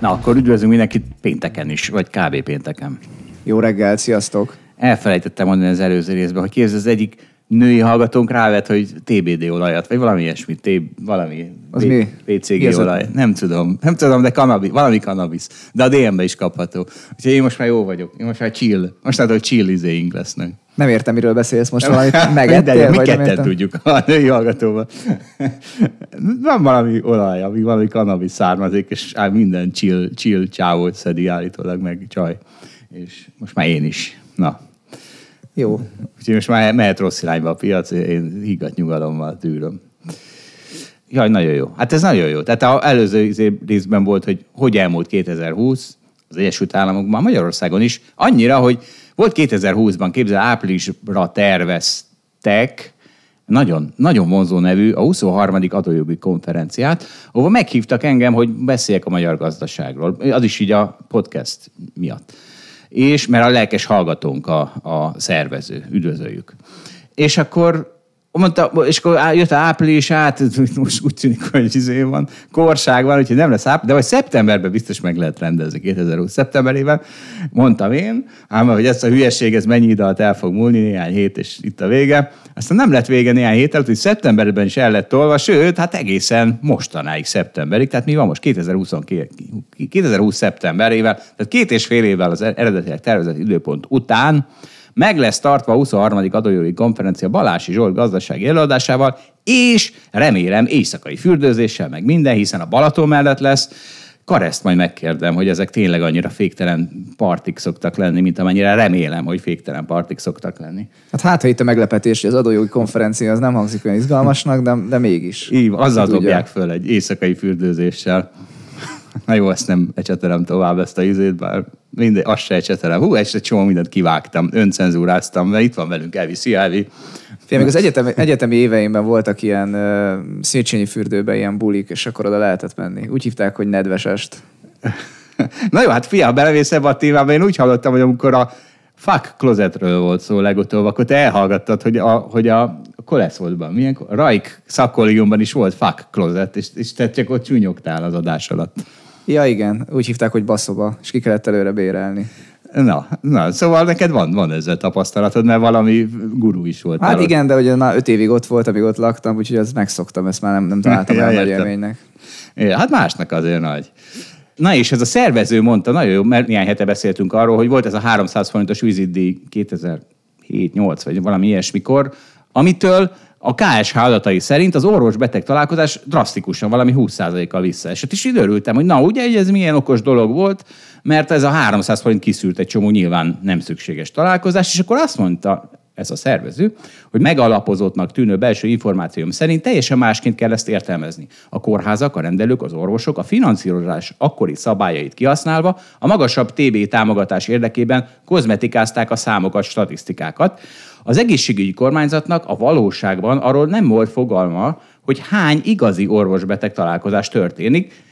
Na, akkor üdvözlünk mindenkit pénteken is, vagy kb. pénteken. Jó reggel, sziasztok! Elfelejtettem mondani az előző részben, hogy képzeld, az egyik női hallgatónk rávett, hogy TBD olajat, vagy valami ilyesmi, T, valami Az mi? PCG Mi az a- olaj. Nem tudom, nem tudom, de cannabis, valami cannabis. De a DM-be is kapható. Úgyhogy én most már jó vagyok. Én most már chill. Most látod, hogy chill izéink lesznek. Nem értem, miről beszélsz most valamit. De Megettél, mi vagy nem ketten tudjuk a női hallgatóban. Van valami olaj, ami valami cannabis származik, és á, minden chill, chill csávót szedi állítólag meg csaj. És most már én is. Na, Jó. Úgyhogy most már mehet rossz irányba a piac, én higgadt nyugalommal tűröm. Jaj, nagyon jó. Hát ez nagyon jó. Tehát az előző izé- részben volt, hogy hogy elmúlt 2020 az Egyesült Államokban, Magyarországon is, annyira, hogy volt 2020-ban, képzel, áprilisra terveztek, nagyon, nagyon vonzó nevű, a 23. adójogi konferenciát, ahova meghívtak engem, hogy beszéljek a magyar gazdaságról. Az is így a podcast miatt. És mert a lelkes hallgatónk a, a szervező, üdvözöljük. És akkor mondta, és akkor jött április át, most úgy tűnik, hogy izé van, korság van, úgyhogy nem lesz április, de vagy szeptemberben biztos meg lehet rendezni 2020 szeptemberében, mondtam én, ám hogy ezt a hülyeség, ez mennyi idő el fog múlni, néhány hét, és itt a vége. Aztán nem lett vége néhány hét alatt, hogy szeptemberben is el lett tolva, sőt, hát egészen mostanáig szeptemberig, tehát mi van most 2022, 2020 szeptemberével, tehát két és fél évvel az eredetileg tervezett időpont után meg lesz tartva a 23. adójogi konferencia Balási Zsolt gazdasági előadásával, és remélem éjszakai fürdőzéssel, meg minden, hiszen a Balaton mellett lesz. Kareszt majd megkérdem, hogy ezek tényleg annyira féktelen partik szoktak lenni, mint amennyire remélem, hogy féktelen partik szoktak lenni. Hát hát, ha itt a meglepetés, hogy az adójogi konferencia az nem hangzik olyan izgalmasnak, de, de mégis. Így, azzal Tudja. dobják föl egy éjszakai fürdőzéssel. Na jó, ezt nem ecsetelem tovább, ezt a izét, bár minden, azt se ecsetelem. Hú, egy csomó mindent kivágtam, öncenzúráztam, mert itt van velünk Elvi. Szia, Elvi! Fél, még az egyetem, egyetemi éveimben voltak ilyen uh, Széchenyi fürdőben ilyen bulik, és akkor oda lehetett menni. Úgy hívták, hogy nedvesest. Na jó, hát fia, ha belevész ebbe a témába, én úgy hallottam, hogy amikor a fuck closetről volt szó legutóbb, akkor te elhallgattad, hogy a, hogy a Koleszoltban, milyen, Rajk szakkollégiumban is volt fuck closet, és, és te csak ott csúnyogtál az adás alatt. Ja igen, úgy hívták, hogy baszoba, és ki kellett előre bérelni. Na, na, szóval neked van, van ezzel tapasztalatod, mert valami guru is volt. Hát igen, de ugye már öt évig ott volt, amíg ott laktam, úgyhogy azt megszoktam, ezt már nem, nem találtam Ja, el nagy élménynek. Ja, hát másnak azért nagy. Na és ez a szervező mondta, nagyon jó, mert néhány hete beszéltünk arról, hogy volt ez a 300 forintos vizitdíj 2007-8 vagy valami ilyesmikor, amitől a KSH adatai szerint az orvos-beteg találkozás drasztikusan valami 20%-kal visszaesett. És így örültem, hogy na ugye, hogy ez milyen okos dolog volt, mert ez a 300 forint kiszűrt egy csomó nyilván nem szükséges találkozás, és akkor azt mondta ez a szervező, hogy megalapozottnak tűnő belső információm szerint teljesen másként kell ezt értelmezni. A kórházak, a rendelők, az orvosok a finanszírozás akkori szabályait kihasználva a magasabb TB támogatás érdekében kozmetikázták a számokat, statisztikákat. Az egészségügyi kormányzatnak a valóságban arról nem volt fogalma, hogy hány igazi orvos-beteg találkozás történik,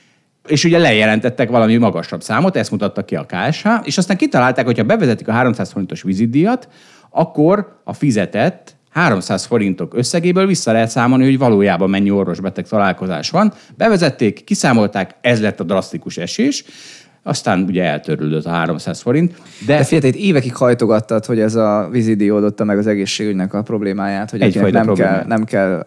és ugye lejelentettek valami magasabb számot, ezt mutatta ki a KSH, és aztán kitalálták, hogy ha bevezetik a 300 forintos vizitdíjat, akkor a fizetett 300 forintok összegéből vissza lehet számolni, hogy valójában mennyi orvosbeteg találkozás van. Bevezették, kiszámolták, ez lett a drasztikus esés, aztán ugye eltörlődött a 300 forint. De, De figyelj, évekig hajtogattad, hogy ez a vízidíj oldotta meg az egészségügynek a problémáját, hogy nem kell, problémát. nem kell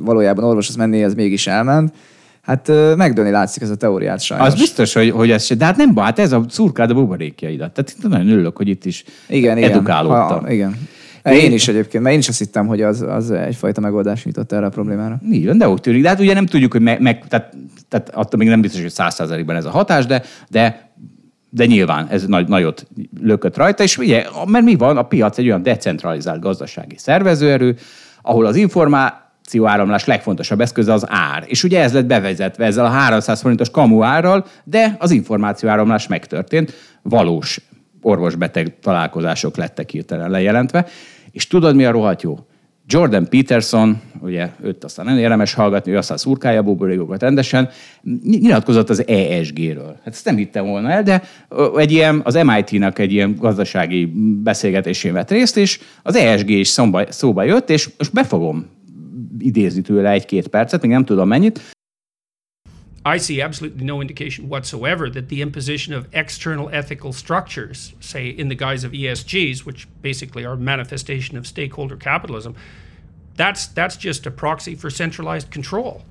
valójában orvoshoz menni, ez mégis elment. Hát megdőlni látszik ez a teóriát sajnos. az biztos, hogy, hogy ez se, de hát nem baj, hát ez a szurkád a buborékjaidat. Tehát itt nagyon örülök, hogy itt is igen, igen. edukálódtam. Ha, igen. Én- Én is egyébként, mert én is azt hittem, hogy az, az egyfajta megoldás nyitott erre a problémára. Így van, de úgy tűnik. De hát ugye nem tudjuk, hogy meg, meg tehát, tehát attól még nem biztos, hogy száz százalékban ez a hatás, de, de de nyilván ez nagy, nagyot lökött rajta, és ugye, mert mi van, a piac egy olyan decentralizált gazdasági szervezőerő, ahol az információáramlás legfontosabb eszköze az ár. És ugye ez lett bevezetve ezzel a 300 forintos kamu árral, de az információáramlás megtörtént, valós orvosbeteg találkozások lettek hirtelen lejelentve. És tudod, mi a rohadt jó? Jordan Peterson, ugye őt aztán nem érdemes hallgatni, ő aztán szurkálja buborékokat rendesen, nyilatkozott az ESG-ről. Hát ezt nem hittem volna el, de egy ilyen, az MIT-nak egy ilyen gazdasági beszélgetésén vett részt, és az ESG is szóba, szóba jött, és most be fogom idézni tőle egy-két percet, még nem tudom mennyit, I see absolutely no indication whatsoever that the imposition of external ethical structures, say in the guise of ESGs, which basically are manifestation of stakeholder capitalism, that's that's just a proxy for centralized control.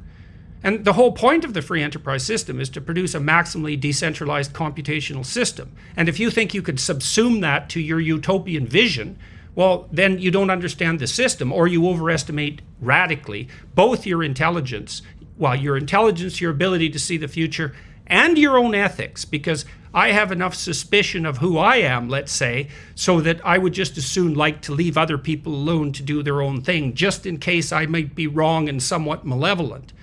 And the whole point of the free enterprise system is to produce a maximally decentralized computational system. And if you think you could subsume that to your utopian vision, well, then you don't understand the system or you overestimate radically both your intelligence well, your intelligence, your ability to see the future, and your own ethics, because I have enough suspicion of who I am, let's say, so that I would just as soon like to leave other people alone to do their own thing, just in case I might be wrong and somewhat malevolent.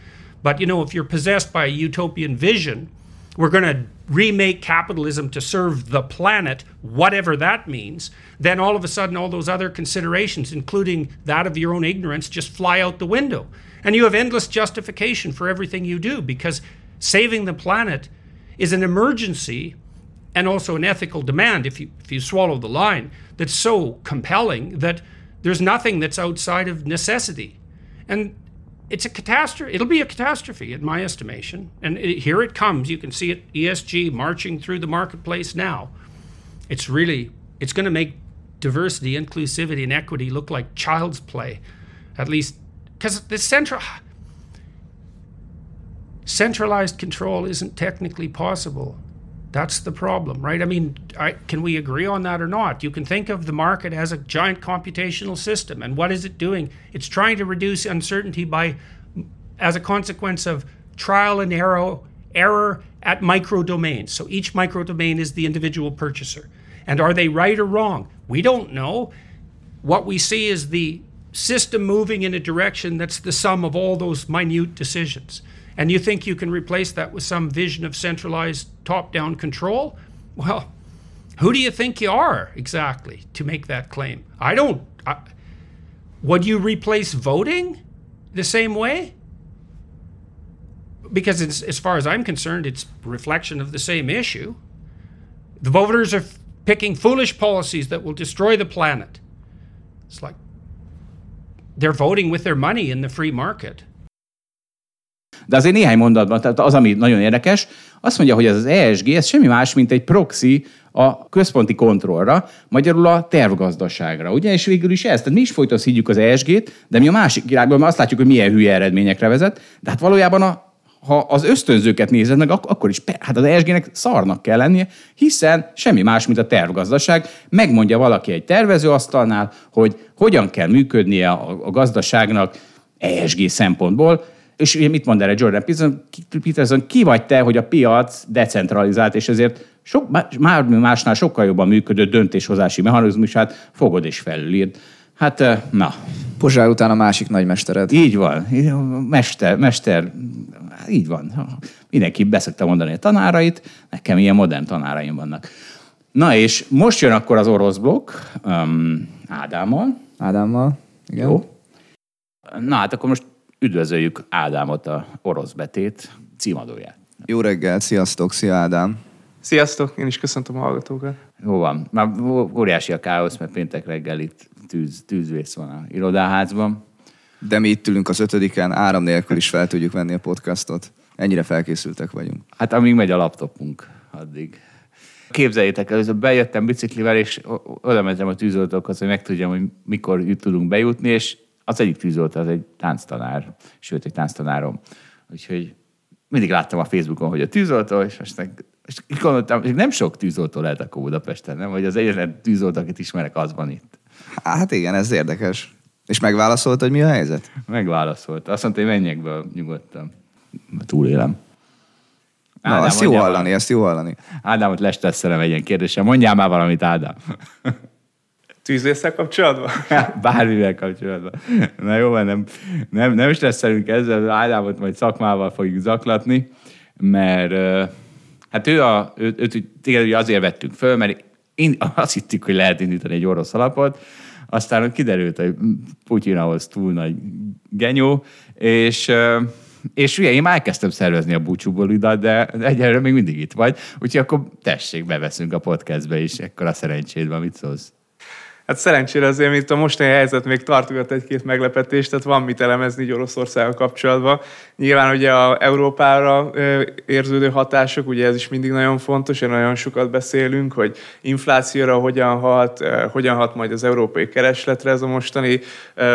But you know, if you're possessed by a utopian vision, we're going to remake capitalism to serve the planet, whatever that means, then all of a sudden all those other considerations, including that of your own ignorance, just fly out the window. And you have endless justification for everything you do because saving the planet is an emergency and also an ethical demand, if you, if you swallow the line, that's so compelling that there's nothing that's outside of necessity. And it's a catastrophe. It'll be a catastrophe, in my estimation. And it, here it comes. You can see it, ESG marching through the marketplace now. It's really, it's going to make diversity, inclusivity, and equity look like child's play, at least because the central centralized control isn't technically possible. That's the problem, right? I mean, I, can we agree on that or not? You can think of the market as a giant computational system, and what is it doing? It's trying to reduce uncertainty by, as a consequence of trial and error, error at micro domains. So each micro domain is the individual purchaser. And are they right or wrong? We don't know. What we see is the system moving in a direction that's the sum of all those minute decisions. And you think you can replace that with some vision of centralized top down control? Well, who do you think you are exactly to make that claim? I don't. I, would you replace voting the same way? Because as far as I'm concerned, it's reflection of the same issue. The voters are picking foolish policies that will destroy the planet. It's like they're voting with their money in the free market. De azért néhány mondatban, tehát az, ami nagyon érdekes, azt mondja, hogy ez az ESG, ez semmi más, mint egy proxy a központi kontrollra, magyarul a tervgazdaságra. Ugye? És végül is ez. Tehát mi is folyton higgyük az ESG-t, de mi a másik irányból azt látjuk, hogy milyen hülye eredményekre vezet, de hát valójában a ha az ösztönzőket nézed meg, akkor is, hát az ESG-nek szarnak kell lennie, hiszen semmi más, mint a tervgazdaság. Megmondja valaki egy tervezőasztalnál, hogy hogyan kell működnie a, a gazdaságnak ESG szempontból, és ugye mit mond erre Jordan Peterson? Peterson, ki vagy te, hogy a piac decentralizált, és ezért sok, már másnál sokkal jobban működő döntéshozási mechanizmusát fogod és felülírd. Hát, na. Pozsár után a másik nagymestered. Így van. Mester, mester, így van. Mindenki beszokta mondani a tanárait, nekem ilyen modern tanáraim vannak. Na és most jön akkor az orosz blokk, um, Ádámmal. Ádámmal, igen. Jó. Na hát akkor most üdvözöljük Ádámot, a orosz betét címadóját. Jó reggel, sziasztok, szia Ádám. Sziasztok, én is köszöntöm a hallgatókat. Jó van. Már óriási a káosz, mert péntek reggel itt tűz, tűzvész van a irodaházban. De mi itt ülünk az ötödiken, áram nélkül is fel tudjuk venni a podcastot. Ennyire felkészültek vagyunk. Hát amíg megy a laptopunk, addig. Képzeljétek, először bejöttem biciklivel, és oda mentem a tűzoltókhoz, hogy megtudjam, hogy mikor tudunk bejutni, és az egyik tűzoltó az egy tánctanár, sőt, egy tánctanárom. Úgyhogy mindig láttam a Facebookon, hogy a tűzoltó, és most meg, és gondoltam, hogy nem sok tűzoltó lehet akkor Budapesten, nem? Hogy az egyetlen tűzoltó, akit ismerek, az van itt. Hát igen, ez érdekes. És megválaszolt, hogy mi a helyzet? Megválaszolt. Azt mondta, hogy menjek be nyugodtan. Túlélem. Na, Ádám, azt jó mondjál hallani, valamit. ezt jó hallani. Ádámot lestesszelem egy ilyen kérdéssel. Mondjál már valamit, Ádám. Tűzvészsel kapcsolatban? Bármivel kapcsolatban. Na jó, nem, nem, nem stresszelünk ezzel, Ádámot majd szakmával fogjuk zaklatni, mert hát ő, a, ő, őt téged ugye azért vettünk föl, mert én azt hittük, hogy lehet indítani egy orosz alapot, aztán kiderült, hogy Putyin ahhoz túl nagy genyó, és és ugye én már elkezdtem szervezni a búcsúbolidat, de egyelőre még mindig itt vagy, úgyhogy akkor tessék, beveszünk a podcastbe is, ekkor a szerencséd van, mit szólsz? Hát szerencsére azért, mint a mostani helyzet még tartogat egy-két meglepetést, tehát van mit elemezni így Oroszországgal kapcsolatban. Nyilván ugye a Európára érződő hatások, ugye ez is mindig nagyon fontos, és nagyon sokat beszélünk, hogy inflációra hogyan hat, hogyan hat majd az európai keresletre ez a mostani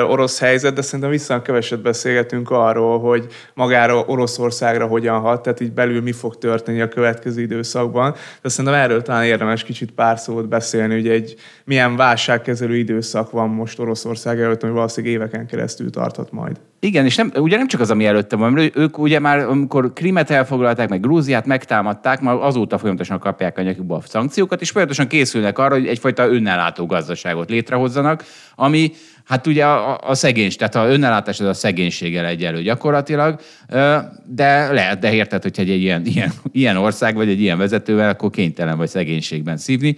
orosz helyzet, de szerintem viszont keveset beszélgetünk arról, hogy magára Oroszországra hogyan hat, tehát így belül mi fog történni a következő időszakban. De szerintem erről talán érdemes kicsit pár szót beszélni, ugye egy milyen válságkezelő időszak van most Oroszország előtt, ami valószínűleg éveken keresztül tarthat majd. Igen, és nem, ugye nem csak az, ami előtte van, mert ők ugye már, amikor Krimet elfoglalták, meg Grúziát megtámadták, már azóta folyamatosan kapják a nyakukba a szankciókat, és folyamatosan készülnek arra, hogy egyfajta önnellátó gazdaságot létrehozzanak, ami hát ugye a, a szegény, tehát a önnellátás az a szegénységgel egyelő gyakorlatilag, de lehet, de érted, hogyha egy ilyen, ilyen, ilyen ország vagy egy ilyen vezetővel, akkor kénytelen vagy szegénységben szívni.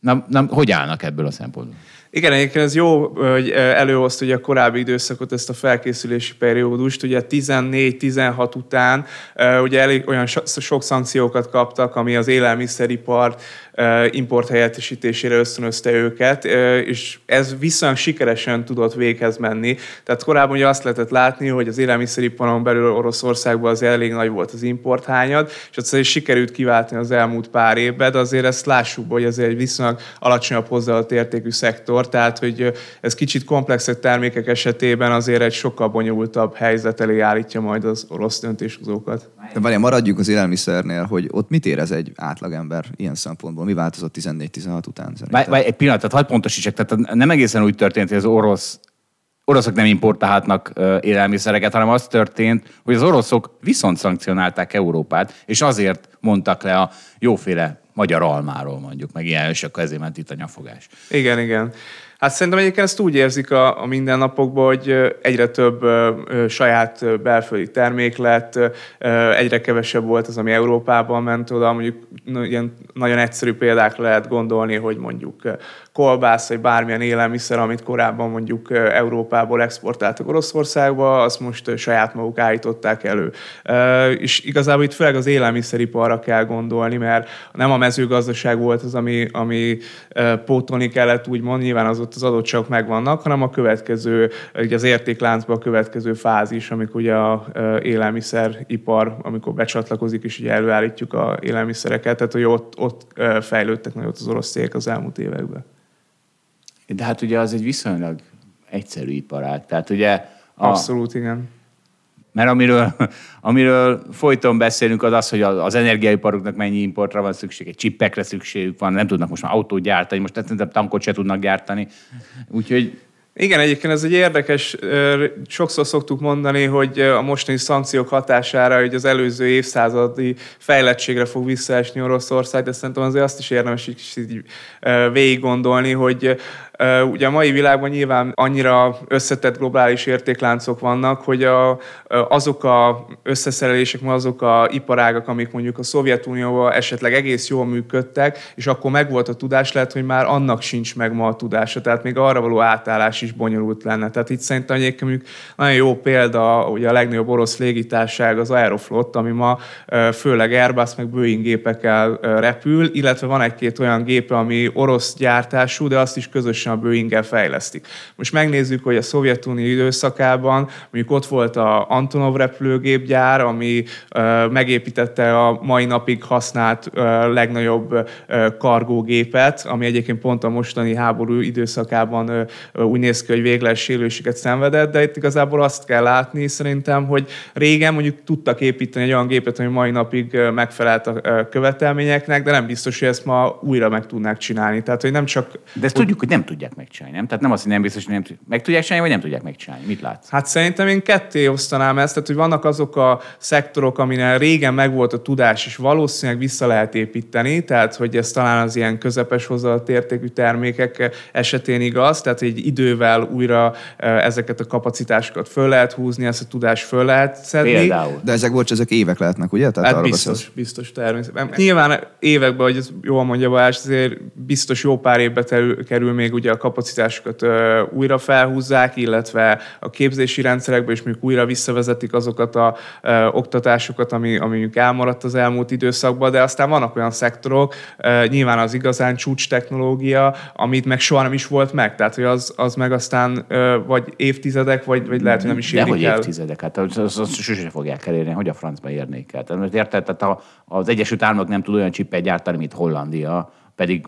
Na, na, hogy állnak ebből a szempontból? Igen, egyébként ez jó, hogy előhozta ugye a korábbi időszakot, ezt a felkészülési periódust. Ugye 14-16 után ugye elég olyan so- sok szankciókat kaptak, ami az élelmiszeripar eh, import helyettesítésére ösztönözte őket, és ez viszonylag sikeresen tudott véghez menni. Tehát korábban ugye azt lehetett látni, hogy az élelmiszeriparon belül Oroszországban az elég nagy volt az importhányad, és is sikerült kiváltani az elmúlt pár évben, de azért ezt lássuk, hogy ez egy viszonylag alacsonyabb hozzáadott értékű szektor, tehát hogy ez kicsit komplexebb termékek esetében azért egy sokkal bonyolultabb helyzet elé állítja majd az orosz döntéshozókat. De várjál, maradjunk az élelmiszernél, hogy ott mit érez egy átlagember ilyen szempontból? Mi változott 14-16 után Várj, várj, egy pillanatot, hagyd pontosítsak, tehát nem egészen úgy történt, hogy az orosz oroszok nem importálhatnak élelmiszereket, hanem az történt, hogy az oroszok viszont szankcionálták Európát, és azért mondtak le a jóféle magyar almáról mondjuk, meg ilyen, és akkor ezért ment itt a nyafogás. Igen, igen. Hát szerintem egyébként ezt úgy érzik a, a mindennapokban, hogy egyre több saját belföldi termék lett, egyre kevesebb volt az, ami Európában ment oda. Mondjuk ilyen nagyon egyszerű példák lehet gondolni, hogy mondjuk kolbász, vagy bármilyen élelmiszer, amit korábban mondjuk Európából exportáltak Oroszországba, azt most saját maguk állították elő. És igazából itt főleg az élelmiszeriparra kell gondolni, mert nem a mezőgazdaság volt az, ami, ami pótolni kellett, úgymond, nyilván az ott az adottságok megvannak, hanem a következő, ugye az értékláncban a következő fázis, amikor ugye a ö, élelmiszeripar, amikor becsatlakozik, és ugye előállítjuk a élelmiszereket, tehát hogy ott, ott fejlődtek nagyot az orosz cégek az elmúlt években. De hát ugye az egy viszonylag egyszerű iparág. Tehát ugye a, Abszolút, igen. Mert amiről, amiről folyton beszélünk, az az, hogy az energiaiparoknak mennyi importra van szükség, egy csippekre szükségük van, nem tudnak most már autót gyártani, most szerintem tankot se tudnak gyártani. Úgyhogy Igen, egyébként ez egy érdekes, sokszor szoktuk mondani, hogy a mostani szankciók hatására, hogy az előző évszázadi fejlettségre fog visszaesni Oroszország, de szerintem azért azt is érdemes így, így végig gondolni, hogy ugye a mai világban nyilván annyira összetett globális értékláncok vannak, hogy a, azok a összeszerelések, azok a iparágak, amik mondjuk a Szovjetunióban esetleg egész jól működtek, és akkor megvolt a tudás, lehet, hogy már annak sincs meg ma a tudása, tehát még arra való átállás is bonyolult lenne. Tehát itt szerintem egyébként nagyon jó példa, ugye a legnagyobb orosz légitárság az Aeroflot, ami ma főleg Airbus meg Boeing gépekkel repül, illetve van egy-két olyan gépe, ami orosz gyártású, de azt is közösen a Boeing-el fejlesztik. Most megnézzük, hogy a Szovjetunió időszakában mondjuk ott volt a Antonov repülőgépgyár, ami ö, megépítette a mai napig használt ö, legnagyobb ö, kargógépet, ami egyébként pont a mostani háború időszakában ö, ö, úgy néz ki, hogy végleges sérüléseket szenvedett, de itt igazából azt kell látni szerintem, hogy régen mondjuk tudtak építeni egy olyan gépet, ami mai napig megfelelt a követelményeknek, de nem biztos, hogy ezt ma újra meg tudnák csinálni. Tehát, hogy nem csak de ezt tudjuk, hogy nem tudják tudják megcsinálni, nem? Tehát nem azt, hogy nem biztos, hogy nem tudják. Meg tudják csinálni, vagy nem tudják megcsinálni. Mit látsz? Hát szerintem én ketté osztanám ezt, tehát hogy vannak azok a szektorok, aminél régen megvolt a tudás, és valószínűleg vissza lehet építeni, tehát hogy ez talán az ilyen közepes hozzáadott értékű termékek esetén igaz, tehát egy idővel újra eh, ezeket a kapacitásokat föl lehet húzni, ezt a tudást föl lehet szedni. Például. De ezek, bocs, ezek évek lehetnek, ugye? Tehát Hát biztos, beszélsz. biztos természetesen. Nyilván években, hogy ez jól mondja Balázs, azért biztos jó pár évbe terül, kerül még ugye a kapacitásokat ö, újra felhúzzák, illetve a képzési rendszerekbe is mondjuk újra visszavezetik azokat a oktatásokat, ami, ami mondjuk elmaradt az elmúlt időszakban, de aztán vannak olyan szektorok, nyilván az igazán csúcs technológia, amit meg soha nem is volt meg, tehát hogy az, az meg aztán vagy évtizedek, vagy, vagy lehet, hogy nem is De hogy érik el. évtizedek, hát azt, azt, azt sose fogják elérni, hogy a francba érnék el. Tehát most érted, tehát az Egyesült Államok nem tud olyan csippet gyártani, mint Hollandia, pedig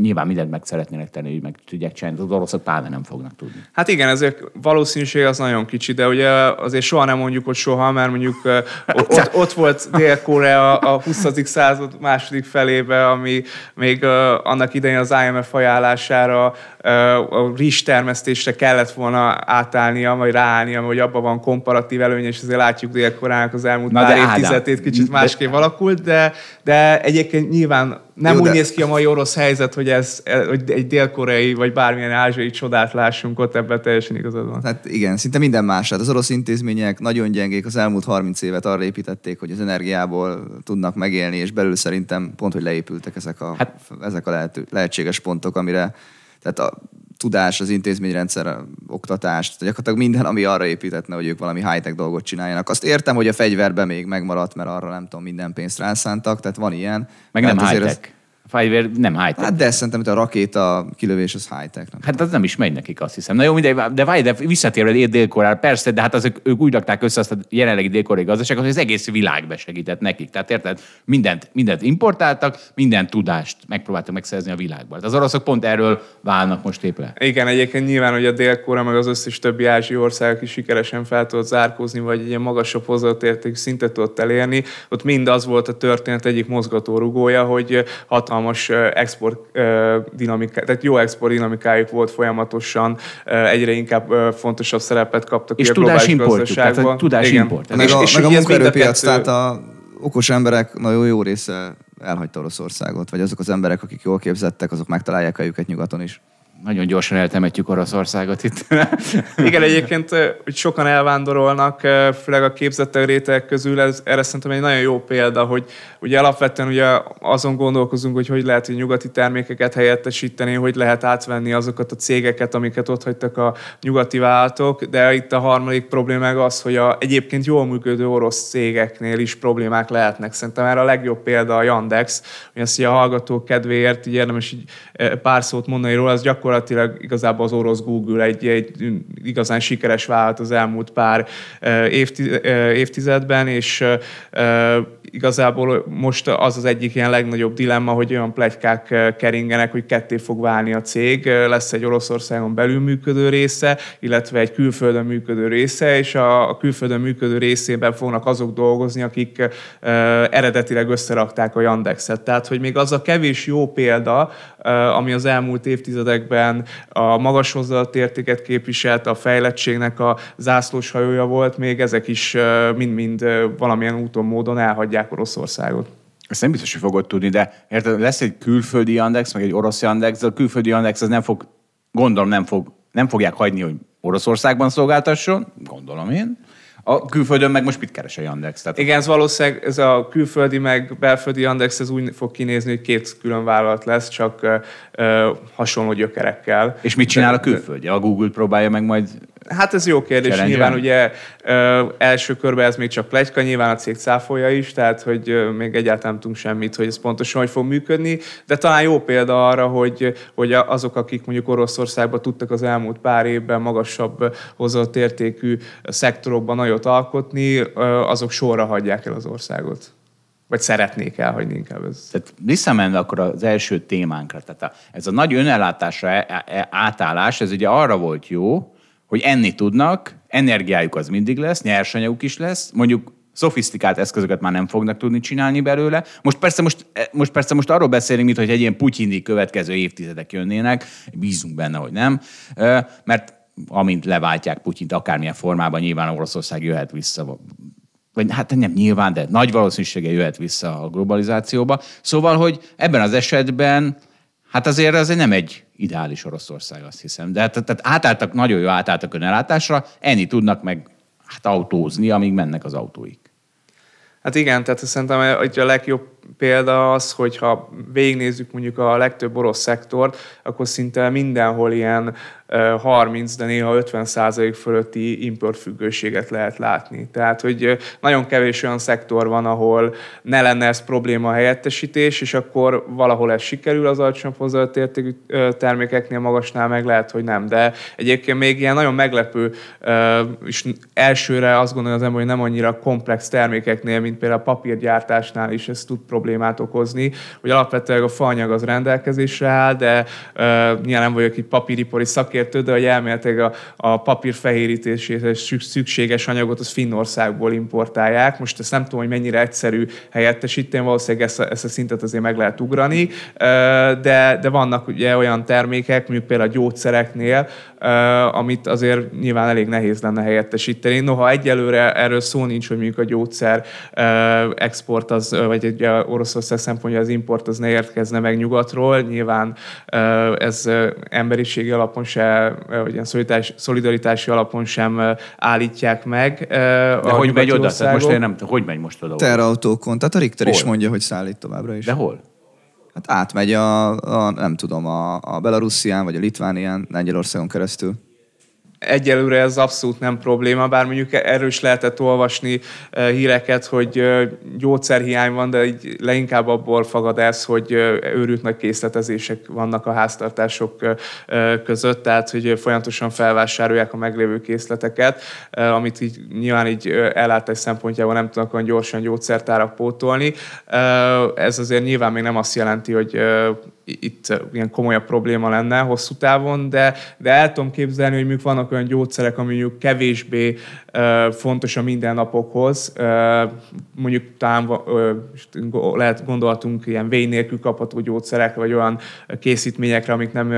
nyilván mindent meg szeretnének tenni, hogy meg tudják csinálni, az oroszok pláne nem fognak tudni. Hát igen, ezek valószínűség az nagyon kicsi, de ugye azért soha nem mondjuk, hogy soha, mert mondjuk ott, ott volt Dél-Korea a 20. század második felébe, ami még annak idején az IMF ajánlására a rizs termesztésre kellett volna átállnia, vagy ráállnia, hogy abban van komparatív előny, és azért látjuk Dél-Koreának az elmúlt Na pár de évtizedét kicsit de- másképp alakult, de, de egyébként nyilván nem Jó, úgy de- néz ki a mai orosz helyzet, hogy, ez, hogy egy dél-koreai vagy bármilyen ázsiai csodát lássunk ott, ebben teljesen igazad van. Hát igen, szinte minden más. Hát az orosz intézmények nagyon gyengék, az elmúlt 30 évet arra építették, hogy az energiából tudnak megélni, és belül szerintem pont, hogy leépültek ezek a, hát, ezek a lehető, lehetséges pontok, amire tehát a tudás, az intézményrendszer, a oktatás, tehát gyakorlatilag minden, ami arra építetne, hogy ők valami high-tech dolgot csináljanak. Azt értem, hogy a fegyverbe még megmaradt, mert arra nem tudom, minden pénzt rászántak, tehát van ilyen. Meg nem high-tech. Fegyver nem high-tech. Hát de szerintem itt a rakéta kilövés az high-tech. Nem? Hát az nem is megy nekik, azt hiszem. Na jó, mindegy, de várj, de visszatérve dél persze, de hát azok, ők úgy rakták össze azt a jelenlegi dél gazdaságot, hogy az egész világ besegített nekik. Tehát érted? Mindent, mindent importáltak, minden tudást megpróbáltak megszerezni a világban. Hát Az oroszok pont erről válnak most épp le. Igen, egyébként nyilván, hogy a dél meg az összes többi ázsiai ország is sikeresen fel tudott zárkózni, vagy egy ilyen magasabb hozzáadott értékű szintet tudott elérni. Ott mind az volt a történet egyik mozgatórugója, hogy hatalmas ö, export ö, dinamika, tehát jó export dinamikájuk volt folyamatosan, egyre inkább fontosabb szerepet kaptak És globális tudásimportjuk, tehát tudásimport. Igen. Meg És, a, és meg a munkaerőpiac, kettő- tehát a okos emberek nagyon jó része elhagyta Oroszországot, vagy azok az emberek, akik jól képzettek, azok megtalálják a lyuket nyugaton is. Nagyon gyorsan eltemetjük Oroszországot itt. Igen, egyébként hogy sokan elvándorolnak, főleg a képzettek rétegek közül, ez, erre szerintem egy nagyon jó példa, hogy ugye alapvetően ugye azon gondolkozunk, hogy hogy lehet hogy nyugati termékeket helyettesíteni, hogy lehet átvenni azokat a cégeket, amiket ott hagytak a nyugati vállalatok, de itt a harmadik probléma az, hogy a egyébként jól működő orosz cégeknél is problémák lehetnek. Szerintem erre a legjobb példa a Yandex, hogy ezt a hallgatók kedvéért így érdemes így pár szót mondani róla, az gyakorlatilag igazából az orosz Google egy, egy igazán sikeres vállalat az elmúlt pár eh, eh, évtizedben, és eh, igazából most az az egyik ilyen legnagyobb dilemma, hogy olyan plegykák eh, keringenek, hogy ketté fog válni a cég, Eh, lesz egy Oroszországon belül működő része, illetve egy külföldön működő része, és a, külföldön működő részében fognak azok dolgozni, akik eh, eredetileg összerakták a Yandexet. Tehát, hogy még az a kevés jó példa, ami az elmúlt évtizedekben a magas hozzáadott értéket képviselt, a fejlettségnek a zászlós hajója volt, még ezek is mind-mind valamilyen úton, módon elhagyják Oroszországot. Ezt nem biztos, hogy fogod tudni, de érted, lesz egy külföldi Yandex, meg egy orosz Yandex, de a külföldi Yandex az nem fog, gondolom nem, fog, nem fogják hagyni, hogy Oroszországban szolgáltasson, gondolom én. A külföldön meg most mit keres a Yandex? Tehát Igen, ez valószínűleg ez a külföldi meg belföldi Yandex, ez úgy fog kinézni, hogy két külön vállalat lesz, csak ö, ö, hasonló gyökerekkel. És mit csinál a De- külföldi? A Google próbálja meg majd... Hát ez jó kérdés. Challenge-en? Nyilván ugye ö, első körben ez még csak plegyka, nyilván a cég cáfolja is, tehát hogy ö, még egyáltalán nem tudunk semmit, hogy ez pontosan hogy fog működni, de talán jó példa arra, hogy, hogy azok, akik mondjuk Oroszországban tudtak az elmúlt pár évben magasabb hozott értékű szektorokban nagyot alkotni, ö, azok sorra hagyják el az országot. Vagy szeretnék elhagyni inkább ez. Tehát visszamenve akkor az első témánkra, tehát ez a nagy önellátásra e- e- átállás, ez ugye arra volt jó, hogy enni tudnak, energiájuk az mindig lesz, nyersanyaguk is lesz, mondjuk szofisztikált eszközöket már nem fognak tudni csinálni belőle. Most persze most, most, persze most arról beszélünk, mint hogy egy ilyen putyini következő évtizedek jönnének, bízunk benne, hogy nem, mert amint leváltják Putyint akármilyen formában, nyilván Oroszország jöhet vissza, vagy hát nem nyilván, de nagy valószínűséggel jöhet vissza a globalizációba. Szóval, hogy ebben az esetben Hát azért ez nem egy ideális Oroszország, azt hiszem. De hát, tehát átálltak, nagyon jó átálltak önellátásra, enni tudnak meg hát autózni, amíg mennek az autóik. Hát igen, tehát szerintem hogy a legjobb példa az, hogyha végignézzük mondjuk a legtöbb orosz szektort, akkor szinte mindenhol ilyen 30, de néha 50 százalék fölötti importfüggőséget lehet látni. Tehát, hogy nagyon kevés olyan szektor van, ahol ne lenne ez probléma a helyettesítés, és akkor valahol ez sikerül az alacsonyabb hozzáadott értékű termékeknél, magasnál meg lehet, hogy nem. De egyébként még ilyen nagyon meglepő, és elsőre azt gondolom az ember, hogy nem annyira komplex termékeknél, mint például a papírgyártásnál is ez tud problémát okozni, hogy alapvetően a faanyag az rendelkezésre áll, de nyilván nem vagyok itt papíripari szakértő, de hogy elméletileg a, a papír fehérítésére szükséges anyagot az Finnországból importálják. Most ezt nem tudom, hogy mennyire egyszerű helyettesíteni, valószínűleg ezt a, ezt a szintet azért meg lehet ugrani, de, de vannak ugye olyan termékek, mondjuk például a gyógyszereknél, amit azért nyilván elég nehéz lenne helyettesíteni. Noha egyelőre erről szó nincs, hogy mondjuk a gyógyszer export az, vagy egy Oroszország szempontja az import az ne érkezne meg nyugatról. Nyilván ez emberiségi alapon se vagy ilyen szolidaritási, szolidaritási alapon sem állítják meg. De hogy megy oda? Tehát most én nem hogy megy most oda? Terautókon. Tehát a Richter hol? is mondja, hogy szállít továbbra is. De hol? Hát átmegy a, a nem tudom, a, a Belaruszián vagy a Litvánián, Lengyelországon keresztül. Egyelőre ez abszolút nem probléma, bár mondjuk erről is lehetett olvasni híreket, hogy gyógyszerhiány van, de így leginkább abból fagad ez, hogy őrült nagy készletezések vannak a háztartások között, tehát hogy folyamatosan felvásárolják a meglévő készleteket, amit így nyilván így ellátás szempontjából nem tudnak olyan gyorsan gyógyszertárak pótolni. Ez azért nyilván még nem azt jelenti, hogy itt ilyen komolyabb probléma lenne hosszú távon, de, de el tudom képzelni, hogy mondjuk vannak olyan gyógyszerek, ami mondjuk kevésbé fontos a mindennapokhoz. Mondjuk talán lehet gondolhatunk ilyen vény nélkül kapható gyógyszerekre, vagy olyan készítményekre, amik nem,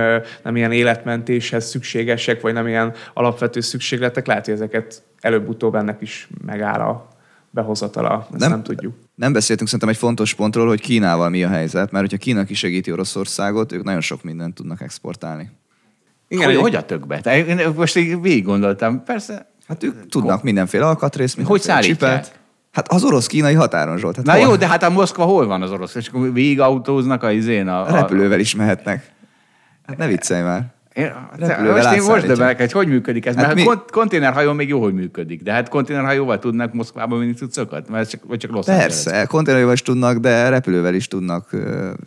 nem ilyen életmentéshez szükségesek, vagy nem ilyen alapvető szükségletek. Lehet, hogy ezeket előbb-utóbb ennek is megáll a behozatala, ezt nem, nem tudjuk. Nem beszéltünk szerintem egy fontos pontról, hogy Kínával mi a helyzet, mert hogyha Kína kisegíti Oroszországot, ők nagyon sok mindent tudnak exportálni. Igen, hogy, hogy a tökbe? Én most így végig gondoltam, persze. Hát ők tudnak mindenféle alkatrészt, mindenféle hogy csipet. Hát az orosz-kínai határon, Zsolt. Hát Na hol? jó, de hát a Moszkva hol van az orosz? És akkor végig autóznak a izén? A, a... Repülővel is mehetnek. Hát ne viccelj már. Én, most én most döbelek, hogy hogy működik ez. Hát mert mi? a konténerhajó még jó, hogy működik. De hát konténerhajóval tudnak Moszkvába vinni cuccokat? Mert csak, vagy csak Los Persze, konténerhajóval is tudnak, de repülővel is tudnak.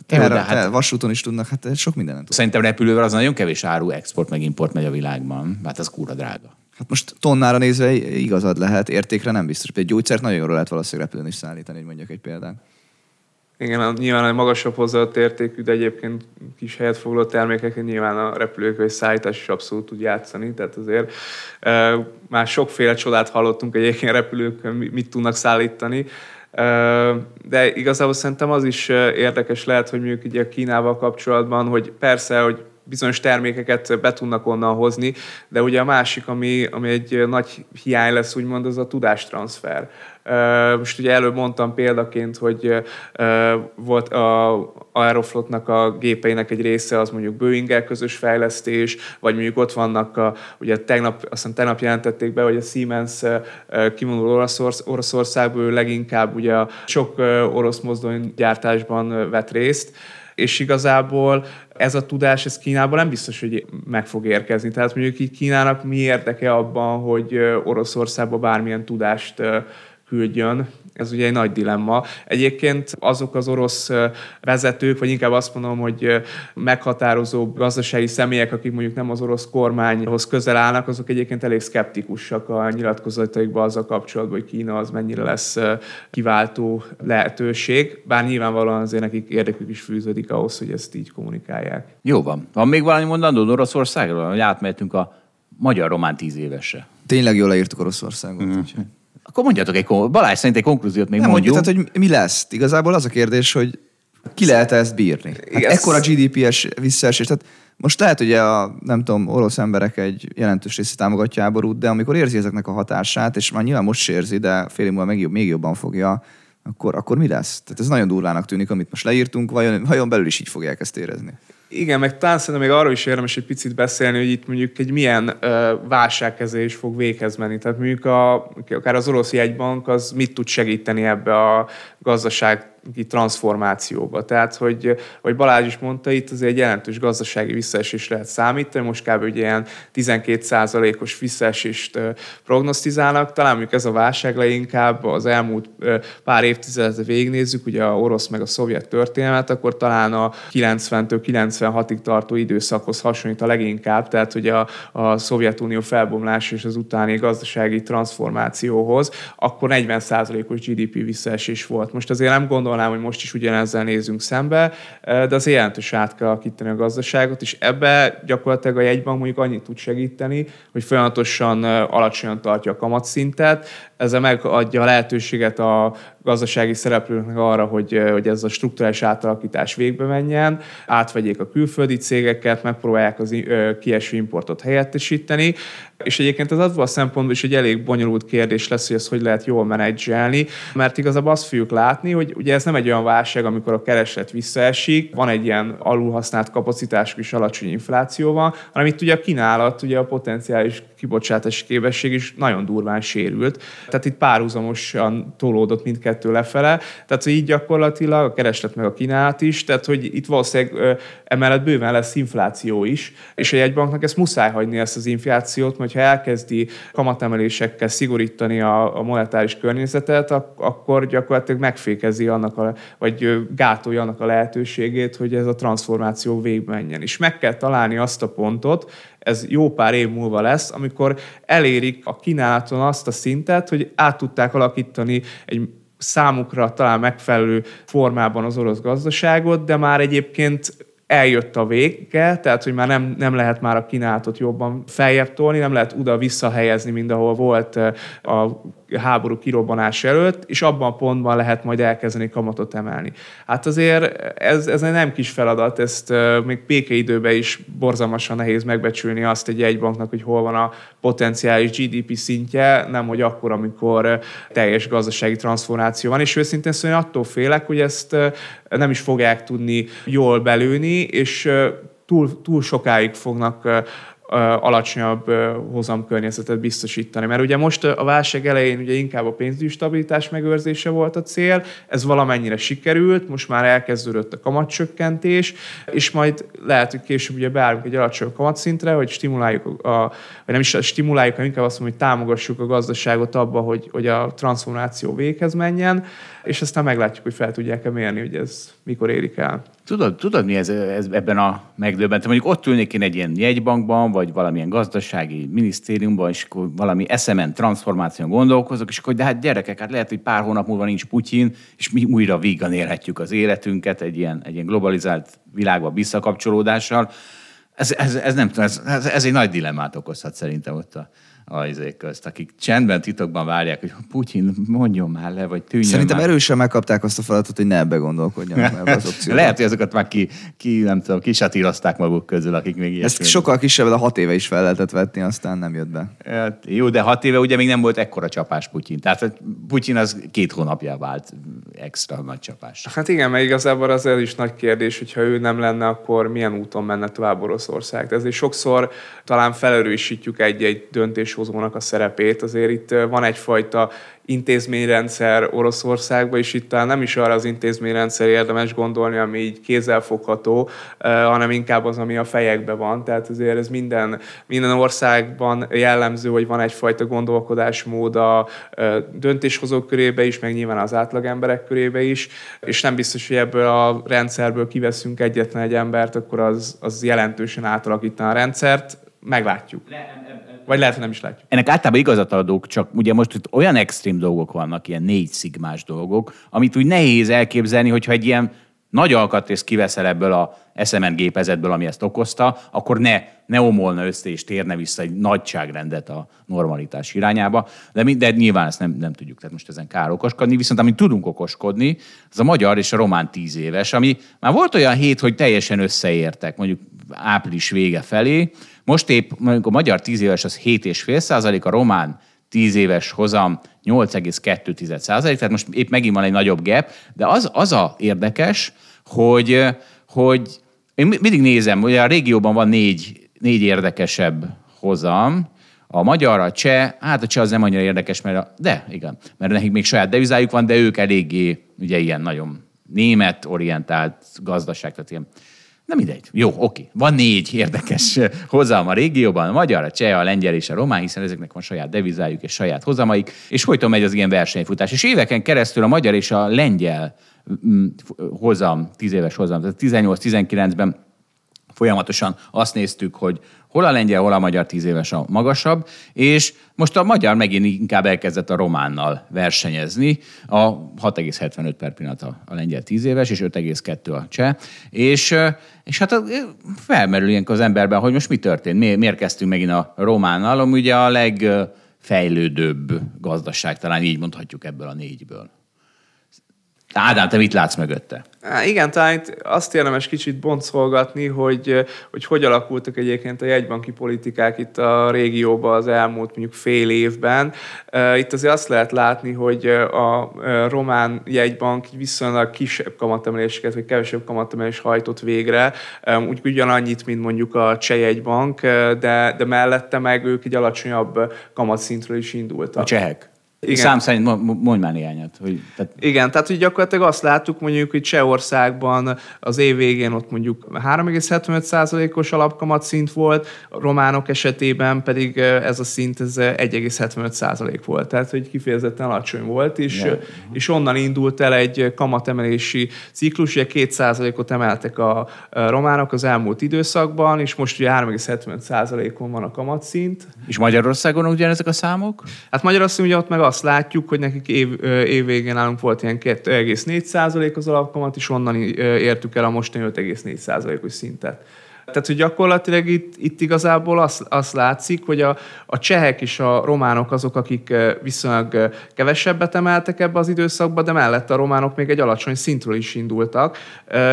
Ter, jó, hát, vasúton is tudnak, hát sok mindenen tudnak. Szerintem repülővel az nagyon kevés áru export meg import megy a világban. Hát az kúra drága. Hát most tonnára nézve igazad lehet, értékre nem biztos. Egy gyógyszert nagyon jól lehet valószínűleg repülőn is szállítani, hogy mondjak egy példát. Igen, nyilván egy magasabb hozzáadott értékű, de egyébként kis helyet foglaló termékek, nyilván a repülők vagy szállítás is abszolút tud játszani, tehát azért e, már sokféle csodát hallottunk egyébként repülők, mit tudnak szállítani, e, de igazából szerintem az is érdekes lehet, hogy mondjuk a Kínával kapcsolatban, hogy persze, hogy bizonyos termékeket be tudnak onnan hozni, de ugye a másik, ami, ami egy nagy hiány lesz, úgymond, az a tudástranszfer. Most ugye előbb mondtam példaként, hogy volt a Aeroflotnak a gépeinek egy része az mondjuk boeing közös fejlesztés, vagy mondjuk ott vannak, a, ugye tegnap, azt tegnap jelentették be, hogy a Siemens kivonul Oroszorsz, Oroszországból leginkább ugye sok orosz mozdonygyártásban vett részt, és igazából ez a tudás, ez Kínában nem biztos, hogy meg fog érkezni. Tehát mondjuk így Kínának mi érdeke abban, hogy Oroszországba bármilyen tudást küldjön. Ez ugye egy nagy dilemma. Egyébként azok az orosz vezetők, vagy inkább azt mondom, hogy meghatározó gazdasági személyek, akik mondjuk nem az orosz kormányhoz közel állnak, azok egyébként elég szkeptikusak a nyilatkozataikban azzal kapcsolatban, hogy Kína az mennyire lesz kiváltó lehetőség, bár nyilvánvalóan azért nekik érdekük is fűződik ahhoz, hogy ezt így kommunikálják. Jó van. Van még valami mondandó Oroszországról, hogy átmehetünk a magyar román tíz évesre? Tényleg jól leírtuk Oroszországot. Mm. Akkor mondjatok egy, Balázs szerint egy konklúziót még Nem mondjuk. mondjuk, tehát, hogy mi lesz? Igazából az a kérdés, hogy ki lehet ezt bírni? Hát Igen. ekkora GDP-es visszaesés. Tehát most lehet, hogy a, nem tudom, orosz emberek egy jelentős része támogatja háborút, de amikor érzi ezeknek a hatását, és már nyilván most érzi, de fél év múlva még, jobb, még jobban fogja, akkor, akkor mi lesz? Tehát ez nagyon durvának tűnik, amit most leírtunk, vajon, vajon belül is így fogják ezt érezni? Igen, meg talán szerintem még arról is érdemes egy picit beszélni, hogy itt mondjuk egy milyen ö, válságkezelés fog véghez menni. Tehát mondjuk a, akár az orosz jegybank az mit tud segíteni ebbe a gazdasági transformációba. Tehát, hogy, hogy Balázs is mondta, itt azért egy jelentős gazdasági visszaesés lehet számítani, most kb. ugye ilyen 12%-os visszaesést prognosztizálnak. Talán mondjuk ez a válság leginkább az elmúlt pár évtizedet végignézzük, ugye a orosz meg a szovjet történelmet, akkor talán a 90-től 96-ig tartó időszakhoz hasonlít a leginkább, tehát ugye a, a Szovjetunió felbomlás és az utáni gazdasági transformációhoz, akkor 40%-os GDP visszaesés volt. Most azért nem gondolnám, hogy most is ugyanezzel nézünk szembe, de az jelentős át kell alakítani a gazdaságot, és ebbe gyakorlatilag a jegybank mondjuk annyit tud segíteni, hogy folyamatosan alacsonyan tartja a kamatszintet, ezzel megadja a lehetőséget a gazdasági szereplőknek arra, hogy, hogy ez a strukturális átalakítás végbe menjen, átvegyék a külföldi cégeket, megpróbálják az kieső importot helyettesíteni, és egyébként ez abban a szempontból is egy elég bonyolult kérdés lesz, hogy ezt hogy lehet jól menedzselni, mert igazából azt fogjuk látni, hogy ugye ez nem egy olyan válság, amikor a kereslet visszaesik, van egy ilyen alulhasznált kapacitásuk és alacsony infláció van, hanem itt ugye a kínálat, ugye a potenciális kibocsátási képesség is nagyon durván sérült. Tehát itt párhuzamosan tolódott mindkettő lefele. Tehát, hogy így gyakorlatilag a kereslet meg a kínálat is, tehát, hogy itt valószínűleg emellett bőven lesz infláció is, és a jegybanknak ezt muszáj hagyni ezt az inflációt, mert ha elkezdi kamatemelésekkel szigorítani a, a monetáris környezetet, akkor gyakorlatilag megfékezi annak, a, vagy gátolja annak a lehetőségét, hogy ez a transformáció végbe menjen. És meg kell találni azt a pontot, ez jó pár év múlva lesz, amikor elérik a kínálaton azt a szintet, hogy át tudták alakítani egy számukra talán megfelelő formában az orosz gazdaságot, de már egyébként eljött a vége, tehát hogy már nem, nem lehet már a kínálatot jobban feljebb tolni, nem lehet oda visszahelyezni, mint ahol volt a háború kirobbanás előtt, és abban a pontban lehet majd elkezdeni kamatot emelni. Hát azért ez, ez egy nem kis feladat, ezt még békeidőben is borzalmasan nehéz megbecsülni azt egy jegybanknak, hogy hol van a potenciális GDP szintje, nem hogy akkor, amikor teljes gazdasági transformáció van, és őszintén szóval attól félek, hogy ezt nem is fogják tudni jól belőni, és túl, túl sokáig fognak alacsonyabb hozamkörnyezetet biztosítani. Mert ugye most a válság elején ugye inkább a pénzügyi stabilitás megőrzése volt a cél, ez valamennyire sikerült, most már elkezdődött a kamatcsökkentés, és majd lehet, hogy később ugye beállunk egy alacsony kamatszintre, hogy stimuláljuk, a, vagy nem is stimuláljuk, hanem inkább azt mondom, hogy támogassuk a gazdaságot abba, hogy, hogy a transformáció véghez menjen, és aztán meglátjuk, hogy fel tudják-e mérni, hogy ez mikor érik el. Tudod, tudod mi ez, ez ebben a megdöbbentem? Mondjuk ott ülnék én egy ilyen jegybankban, vagy valamilyen gazdasági minisztériumban, és akkor valami eszemen transformáción gondolkozok, és akkor de hát gyerekek, hát lehet, hogy pár hónap múlva nincs Putyin, és mi újra vígan élhetjük az életünket egy ilyen, egy ilyen globalizált világba visszakapcsolódással. Ez, ez, ez nem tudom, ez, ez, ez egy nagy dilemmát okozhat szerintem ott a, ajzék közt, akik csendben, titokban várják, hogy Putyin mondjon már le, vagy tűnjön Szerintem már. erősen megkapták azt a feladatot, hogy ne ebbe gondolkodjanak az opcióba. Lehet, hogy azokat már ki, ki nem tudom, kisatírozták maguk közül, akik még ilyet. Ezt sokkal kisebb, a hat éve is fel lehetett vetni, aztán nem jött be. Hát, jó, de hat éve ugye még nem volt ekkora csapás Putyin. Tehát Putyin az két hónapja vált extra nagy csapás. Hát igen, mert igazából az is nagy kérdés, hogy ha ő nem lenne, akkor milyen úton menne tovább Oroszország. Ezért sokszor talán felerősítjük egy-egy döntéshozónak a szerepét. Azért itt van egyfajta intézményrendszer Oroszországban, és itt nem is arra az intézményrendszer érdemes gondolni, ami így kézzelfogható, hanem inkább az, ami a fejekben van. Tehát azért ez minden, minden országban jellemző, hogy van egyfajta gondolkodásmód a döntéshozók körébe is, meg nyilván az átlagemberek körébe is, és nem biztos, hogy ebből a rendszerből kiveszünk egyetlen egy embert, akkor az, az jelentősen átalakítaná a rendszert. Meglátjuk. Vagy lehet, hogy nem is látjuk. Ennek általában igazat adok, csak ugye most itt olyan extrém dolgok vannak, ilyen négy szigmás dolgok, amit úgy nehéz elképzelni, hogyha egy ilyen nagy alkatrészt kiveszel ebből a SMN gépezetből, ami ezt okozta, akkor ne, ne omolna össze és térne vissza egy nagyságrendet a normalitás irányába. De, mi, de nyilván ezt nem, nem tudjuk, tehát most ezen kár okoskodni. Viszont amit tudunk okoskodni, az a magyar és a román tíz éves, ami már volt olyan hét, hogy teljesen összeértek, mondjuk április vége felé. Most épp mondjuk a magyar tíz éves az 7,5 százalék, a román 10 éves hozam 8,2 százalék, tehát most épp megint van egy nagyobb gap, de az, az a érdekes, hogy, hogy én mindig nézem, hogy a régióban van négy, négy érdekesebb hozam, a magyar, a cseh, hát a cseh az nem annyira érdekes, mert a, de igen, mert nekik még saját devizájuk van, de ők eléggé ugye ilyen nagyon német orientált gazdaság, tehát ilyen nem mindegy. Jó, oké. Van négy érdekes hozam a régióban, a magyar, a cseh, a lengyel és a román, hiszen ezeknek van saját devizájuk és saját hozamaik, és folyton megy az ilyen versenyfutás. És éveken keresztül a magyar és a lengyel hozam, tíz éves hozam, tehát 18-19-ben folyamatosan azt néztük, hogy hol a lengyel, hol a magyar tíz éves a magasabb, és most a magyar megint inkább elkezdett a románnal versenyezni, a 6,75 per pillanat a, a lengyel tíz éves, és 5,2 a cseh, és, és hát felmerül ilyenkor az emberben, hogy most mi történt, miért, miért kezdtünk megint a románnal, ami ugye a legfejlődőbb gazdaság, talán így mondhatjuk ebből a négyből. Ádám, te mit látsz mögötte? Há, igen, talán itt azt érdemes kicsit boncolgatni, hogy, hogy hogy alakultak egyébként a jegybanki politikák itt a régióban az elmúlt mondjuk fél évben. Itt azért azt lehet látni, hogy a román jegybank viszonylag kisebb kamatemeléseket, vagy kevesebb kamatemelés hajtott végre, úgy ugyanannyit, mint mondjuk a cseh jegybank, de, de mellette meg ők egy alacsonyabb kamatszintről is indultak. A csehek? Igen. Szám szerint mondj már néhányat. Hogy, tehát... Igen, tehát hogy gyakorlatilag azt láttuk mondjuk, hogy Csehországban az év végén ott mondjuk 3,75%-os alapkamat szint volt, a románok esetében pedig ez a szint ez 1,75% volt. Tehát, hogy kifejezetten alacsony volt, és, yeah. és onnan indult el egy kamatemelési ciklus, ugye 2%-ot emeltek a románok az elmúlt időszakban, és most ugye 3,75%-on van a kamatszint. És Magyarországon ugyanezek a számok? Hát Magyarországon ugye ott meg azt látjuk, hogy nekik év, év végén nálunk volt ilyen 2,4 az alapkamat, és onnan értük el a mostani 5,4 os szintet. Tehát, hogy gyakorlatilag itt, itt igazából azt, azt látszik, hogy a, a csehek és a románok azok, akik viszonylag kevesebbet emeltek ebbe az időszakba, de mellett a románok még egy alacsony szintről is indultak.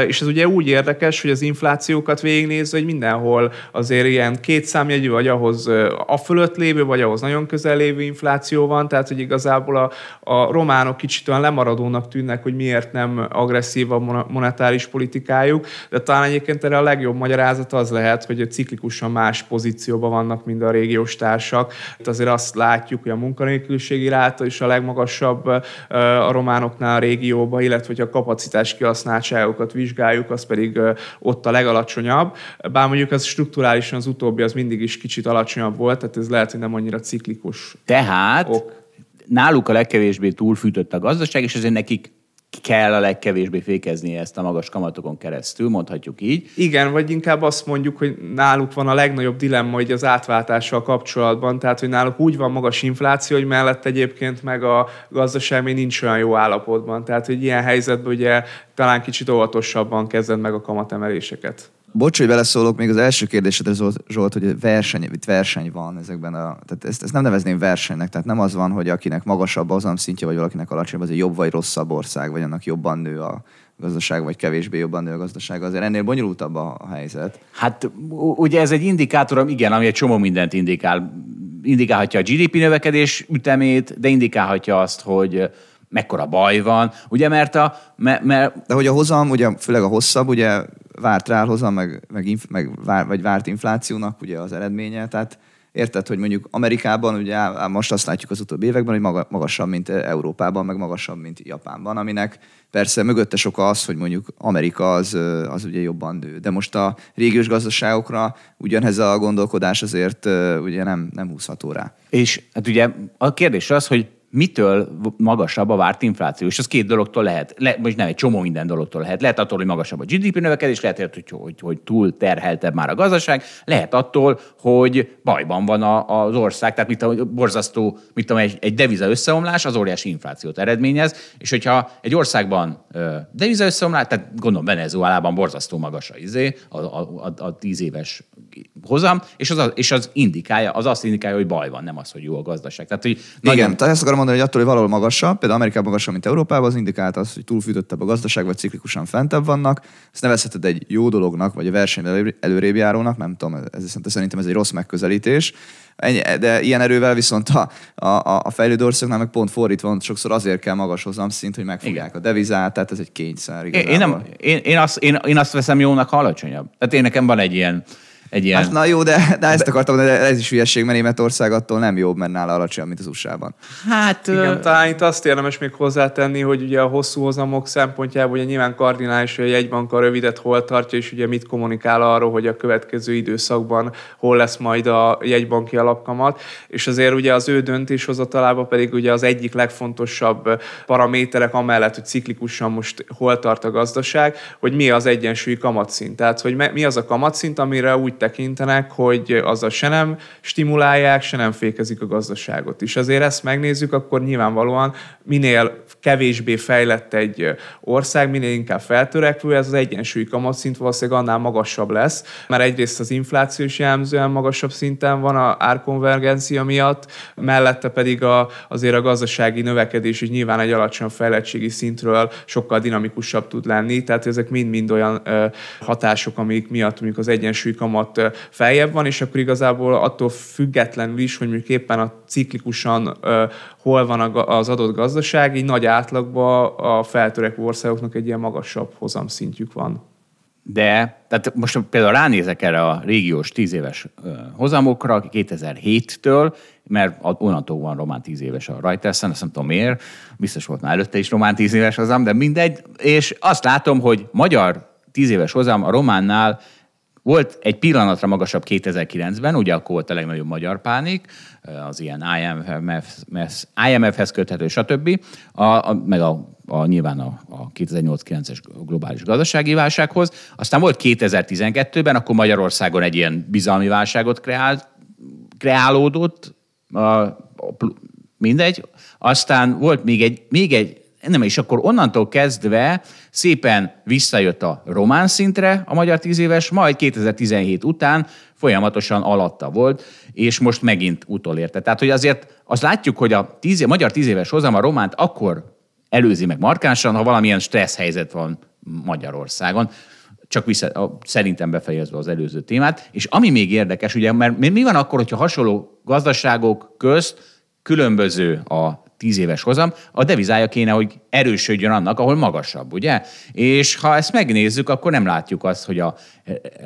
És ez ugye úgy érdekes, hogy az inflációkat végignézve, hogy mindenhol azért ilyen két számjegyű, vagy ahhoz a fölött lévő, vagy ahhoz nagyon közel lévő infláció van, tehát hogy igazából a, a románok kicsit olyan lemaradónak tűnnek, hogy miért nem agresszív a monetáris politikájuk, de talán egyébként erre a legjobb magyarázat magyarázat az lehet, hogy ciklikusan más pozícióban vannak, mint a régiós társak. Itt azért azt látjuk, hogy a munkanélküliségi ráta is a legmagasabb a románoknál a régióban, illetve hogy a kapacitás kihasználtságokat vizsgáljuk, az pedig ott a legalacsonyabb. Bár mondjuk az strukturálisan az utóbbi az mindig is kicsit alacsonyabb volt, tehát ez lehet, hogy nem annyira ciklikus. Tehát ok. náluk a legkevésbé túlfűtött a gazdaság, és ezért nekik kell a legkevésbé fékezni ezt a magas kamatokon keresztül, mondhatjuk így. Igen, vagy inkább azt mondjuk, hogy náluk van a legnagyobb dilemma hogy az átváltással kapcsolatban, tehát hogy náluk úgy van magas infláció, hogy mellett egyébként meg a gazdaság még nincs olyan jó állapotban. Tehát, hogy ilyen helyzetben ugye talán kicsit óvatosabban kezded meg a kamatemeléseket. Bocs, hogy beleszólok, még az első kérdésedre Zsolt, hogy verseny, itt verseny van ezekben a... Tehát ezt, ezt nem nevezném versenynek, tehát nem az van, hogy akinek magasabb az szintje, vagy valakinek alacsonyabb, az egy jobb vagy rosszabb ország, vagy annak jobban nő a gazdaság, vagy kevésbé jobban nő a gazdaság. Azért ennél bonyolultabb a helyzet. Hát ugye ez egy indikátor, igen, ami egy csomó mindent indikál. Indikálhatja a GDP növekedés ütemét, de indikálhatja azt, hogy mekkora baj van, ugye, mert a... Mert, mert... De hogy a hozam, ugye főleg a hosszabb, ugye várt ráhozam, meg, meg, inf, meg vár, vagy várt inflációnak ugye az eredménye, tehát érted, hogy mondjuk Amerikában, ugye most azt látjuk az utóbbi években, hogy magasabb, mint Európában, meg magasabb, mint Japánban, aminek persze mögötte sok az, hogy mondjuk Amerika az, az ugye jobban nő. De most a régiós gazdaságokra ugyanez a gondolkodás azért ugye nem, nem húzható rá. És hát ugye a kérdés az, hogy mitől magasabb a várt infláció. És az két dologtól lehet, le, most nem egy csomó minden dologtól lehet. Lehet attól, hogy magasabb a GDP növekedés, lehet, hogy, hogy, hogy túl terheltebb már a gazdaság, lehet attól, hogy bajban van a, az ország, tehát mit a borzasztó, mit tudom, egy, egy deviza összeomlás az óriási inflációt eredményez, és hogyha egy országban deviza összeomlás, tehát gondolom Venezuelában borzasztó magas a, izé, a, a, a, a tíz éves hozam, és az, és az indikálja, az azt indikálja, hogy baj van, nem az, hogy jó a gazdaság. Tehát, hogy nagyon... Igen, tehát ezt akarom mondani, hogy attól, hogy valahol magasabb, például Amerikában magasabb, mint Európában, az indikált az, hogy túlfűtöttebb a gazdaság, vagy ciklikusan fentebb vannak. Ezt nevezheted egy jó dolognak, vagy a versenyben előrébb járónak, nem tudom, ez, szerintem ez egy rossz megközelítés. Ennyi, de ilyen erővel viszont a, a, a fejlődő országoknál meg pont fordítva van, sokszor azért kell magas hozamszint, hogy megfogják Igen. a devizát, tehát ez egy kényszer. Igazából. Én, én, nem, én, én, azt, én, én azt veszem jónak, ha alacsonyabb. Tehát én nekem van egy ilyen egy ilyen... Hát, na jó, de, de ezt akartam, de ez is hülyeség, mert Németország attól nem jobb, mert nála alacsonyabb, mint az USA-ban. Hát, Igen, talán itt azt érdemes még hozzátenni, hogy ugye a hosszú hozamok szempontjából ugye nyilván kardinális, hogy a jegybank a rövidet hol tartja, és ugye mit kommunikál arról, hogy a következő időszakban hol lesz majd a jegybanki alapkamat, és azért ugye az ő döntéshozatalában pedig ugye az egyik legfontosabb paraméterek amellett, hogy ciklikusan most hol tart a gazdaság, hogy mi az egyensúlyi kamatszint. Tehát, hogy mi az a kamatszint, amire úgy tekintenek, hogy azzal se nem stimulálják, se nem fékezik a gazdaságot. És azért ezt megnézzük, akkor nyilvánvalóan minél kevésbé fejlett egy ország, minél inkább feltörekvő, ez az egyensúlyi kamatszint valószínűleg annál magasabb lesz, mert egyrészt az infláció is jellemzően magasabb szinten van a árkonvergencia miatt, mellette pedig a, azért a gazdasági növekedés is nyilván egy alacsony fejlettségi szintről sokkal dinamikusabb tud lenni, tehát ezek mind-mind olyan ö, hatások, amik miatt mondjuk az egyensúly kamat ott feljebb van, és akkor igazából attól függetlenül is, hogy mondjuk éppen a ciklikusan hol van az adott gazdaság, így nagy átlagban a feltörekvő országoknak egy ilyen magasabb hozamszintjük van. De, tehát most például ránézek erre a régiós 10 éves hozamokra 2007-től, mert onnantól van román 10 éves a Reuters-en, azt nem tudom miért, biztos volt már előtte is román 10 éves hozam, de mindegy, és azt látom, hogy magyar 10 éves hozam a románnál volt egy pillanatra magasabb 2009-ben, ugye akkor volt a legnagyobb magyar pánik, az ilyen IMF, IMF-hez köthető, stb. A, a, meg a, a, nyilván a, a 2008-9-es globális gazdasági válsághoz. Aztán volt 2012-ben, akkor Magyarországon egy ilyen bizalmi válságot kreált, kreálódott, a, a, mindegy. Aztán volt még egy, még egy nem, és akkor onnantól kezdve szépen visszajött a román szintre a magyar tíz éves, majd 2017 után folyamatosan alatta volt, és most megint utolérte. Tehát, hogy azért azt látjuk, hogy a, tíz, a magyar tíz éves hozam a románt akkor előzi meg markánsan, ha valamilyen stressz helyzet van Magyarországon csak vissza, szerintem befejezve az előző témát. És ami még érdekes, ugye, mert mi van akkor, hogyha hasonló gazdaságok közt különböző a tíz éves hozam, a devizája kéne, hogy erősödjön annak, ahol magasabb, ugye? És ha ezt megnézzük, akkor nem látjuk azt, hogy a,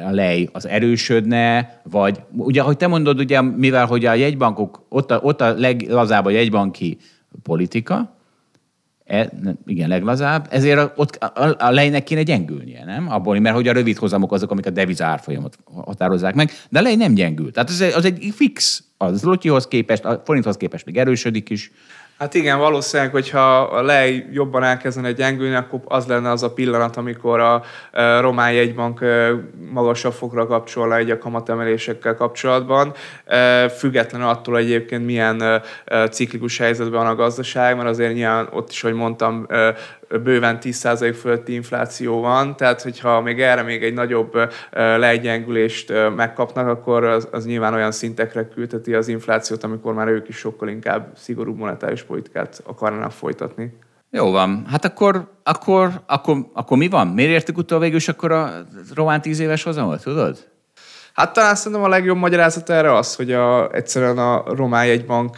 a lej az erősödne, vagy ugye, ahogy te mondod, ugye, mivel hogy a jegybankok, ott a, ott a leglazább a jegybanki politika, E, igen, leglazább, ezért ott a, a lejnek kéne gyengülnie, nem? Abból, mert hogy a rövid hozamok azok, amik a deviza árfolyamot határozzák meg, de a lej nem gyengül. Tehát az, az egy fix, az lotyihoz képest, a forinthoz képest még erősödik is, Hát igen, valószínűleg, hogyha a lej jobban elkezdene gyengülni, akkor az lenne az a pillanat, amikor a román jegybank magasabb fokra kapcsolna egy a kamatemelésekkel kapcsolatban, függetlenül attól egyébként milyen ciklikus helyzetben van a gazdaság, mert azért nyilván ott is, hogy mondtam, bőven 10% fölötti infláció van, tehát hogyha még erre még egy nagyobb legyengülést megkapnak, akkor az, az nyilván olyan szintekre küldheti az inflációt, amikor már ők is sokkal inkább szigorú monetáris politikát akarnának folytatni. Jó van. Hát akkor, akkor, akkor, akkor mi van? Miért értük utol végül is akkor a román tíz éves hozamot, tudod? Hát talán szerintem a legjobb magyarázat erre az, hogy a, egyszerűen a román jegybank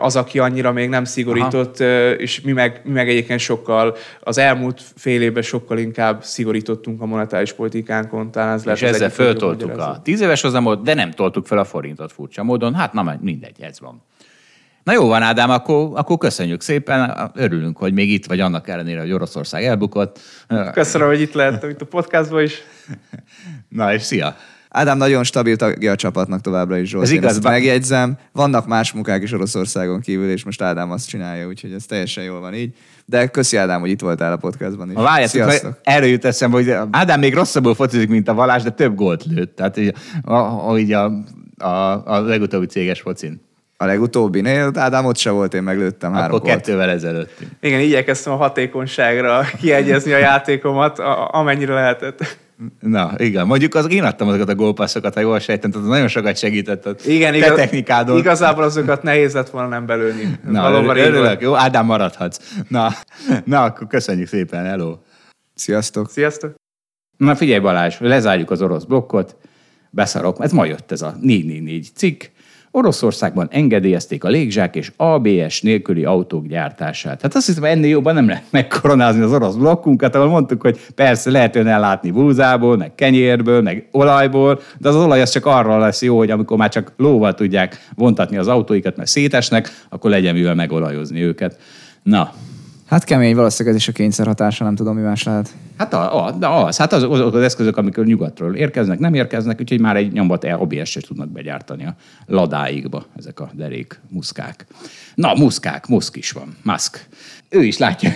az, aki annyira még nem szigorított, Aha. és mi meg, mi meg egyébként sokkal, az elmúlt fél évben sokkal inkább szigorítottunk a monetáris politikánkon. Talán ez és ezzel föltoltuk a tíz éves hozamot, de nem toltuk fel a forintot furcsa módon. Hát na mindegy, ez van. Na jó van, Ádám, akkor, akkor köszönjük szépen. Örülünk, hogy még itt vagy annak ellenére, hogy Oroszország elbukott. Köszönöm, hogy itt lehettem itt a podcastban is. Na és szia! Ádám nagyon stabil tagja a csapatnak továbbra is, Zsolt. Ez Én igaz, ezt bár- megjegyzem. Vannak más munkák is Oroszországon kívül, és most Ádám azt csinálja, úgyhogy ez teljesen jól van így. De köszi Ádám, hogy itt voltál a podcastban is. Ha várjátok, erről jut eszembe, hogy Ádám még rosszabbul focizik, mint a Valás, de több gólt lőtt. Tehát így a, a, a, a, a legutóbbi céges focin. A legutóbbinél Ádám ott se volt, én meglőttem három Akkor gólt. kettővel ezelőtt. Igen, igyekeztem a hatékonyságra kiegyezni a játékomat, a, amennyire lehetett. Na, igen. Mondjuk az, én adtam azokat a gólpasszokat, ha jól sejtem, tehát nagyon sokat segített a Igen, te igaz, technikádon. igazából azokat nehéz lett volna nem belőni. Na, Valóban örülök. Jó, Ádám maradhatsz. Na, na, akkor köszönjük szépen, hello. Sziasztok! Sziasztok! Na figyelj Balázs, lezárjuk az orosz blokkot, beszarok, ez ma jött ez a 444 cikk. Oroszországban engedélyezték a légzsák és ABS nélküli autók gyártását. Hát azt hiszem, ennél jobban nem lehet megkoronázni az orosz blokkunkat, ahol mondtuk, hogy persze lehet ön ellátni búzából, meg kenyérből, meg olajból, de az olaj az csak arra lesz jó, hogy amikor már csak lóval tudják vontatni az autóikat, mert szétesnek, akkor legyen mivel megolajozni őket. Na, Hát kemény, valószínűleg ez is a kényszer hatása, nem tudom, mi más lehet. Hát a, a, de az, hát az, azok az eszközök, amikor nyugatról érkeznek, nem érkeznek, úgyhogy már egy nyombat OBS-t tudnak begyártani a ladáikba ezek a derék muszkák. Na, muszkák, muszk is van, musk. Ő is látja,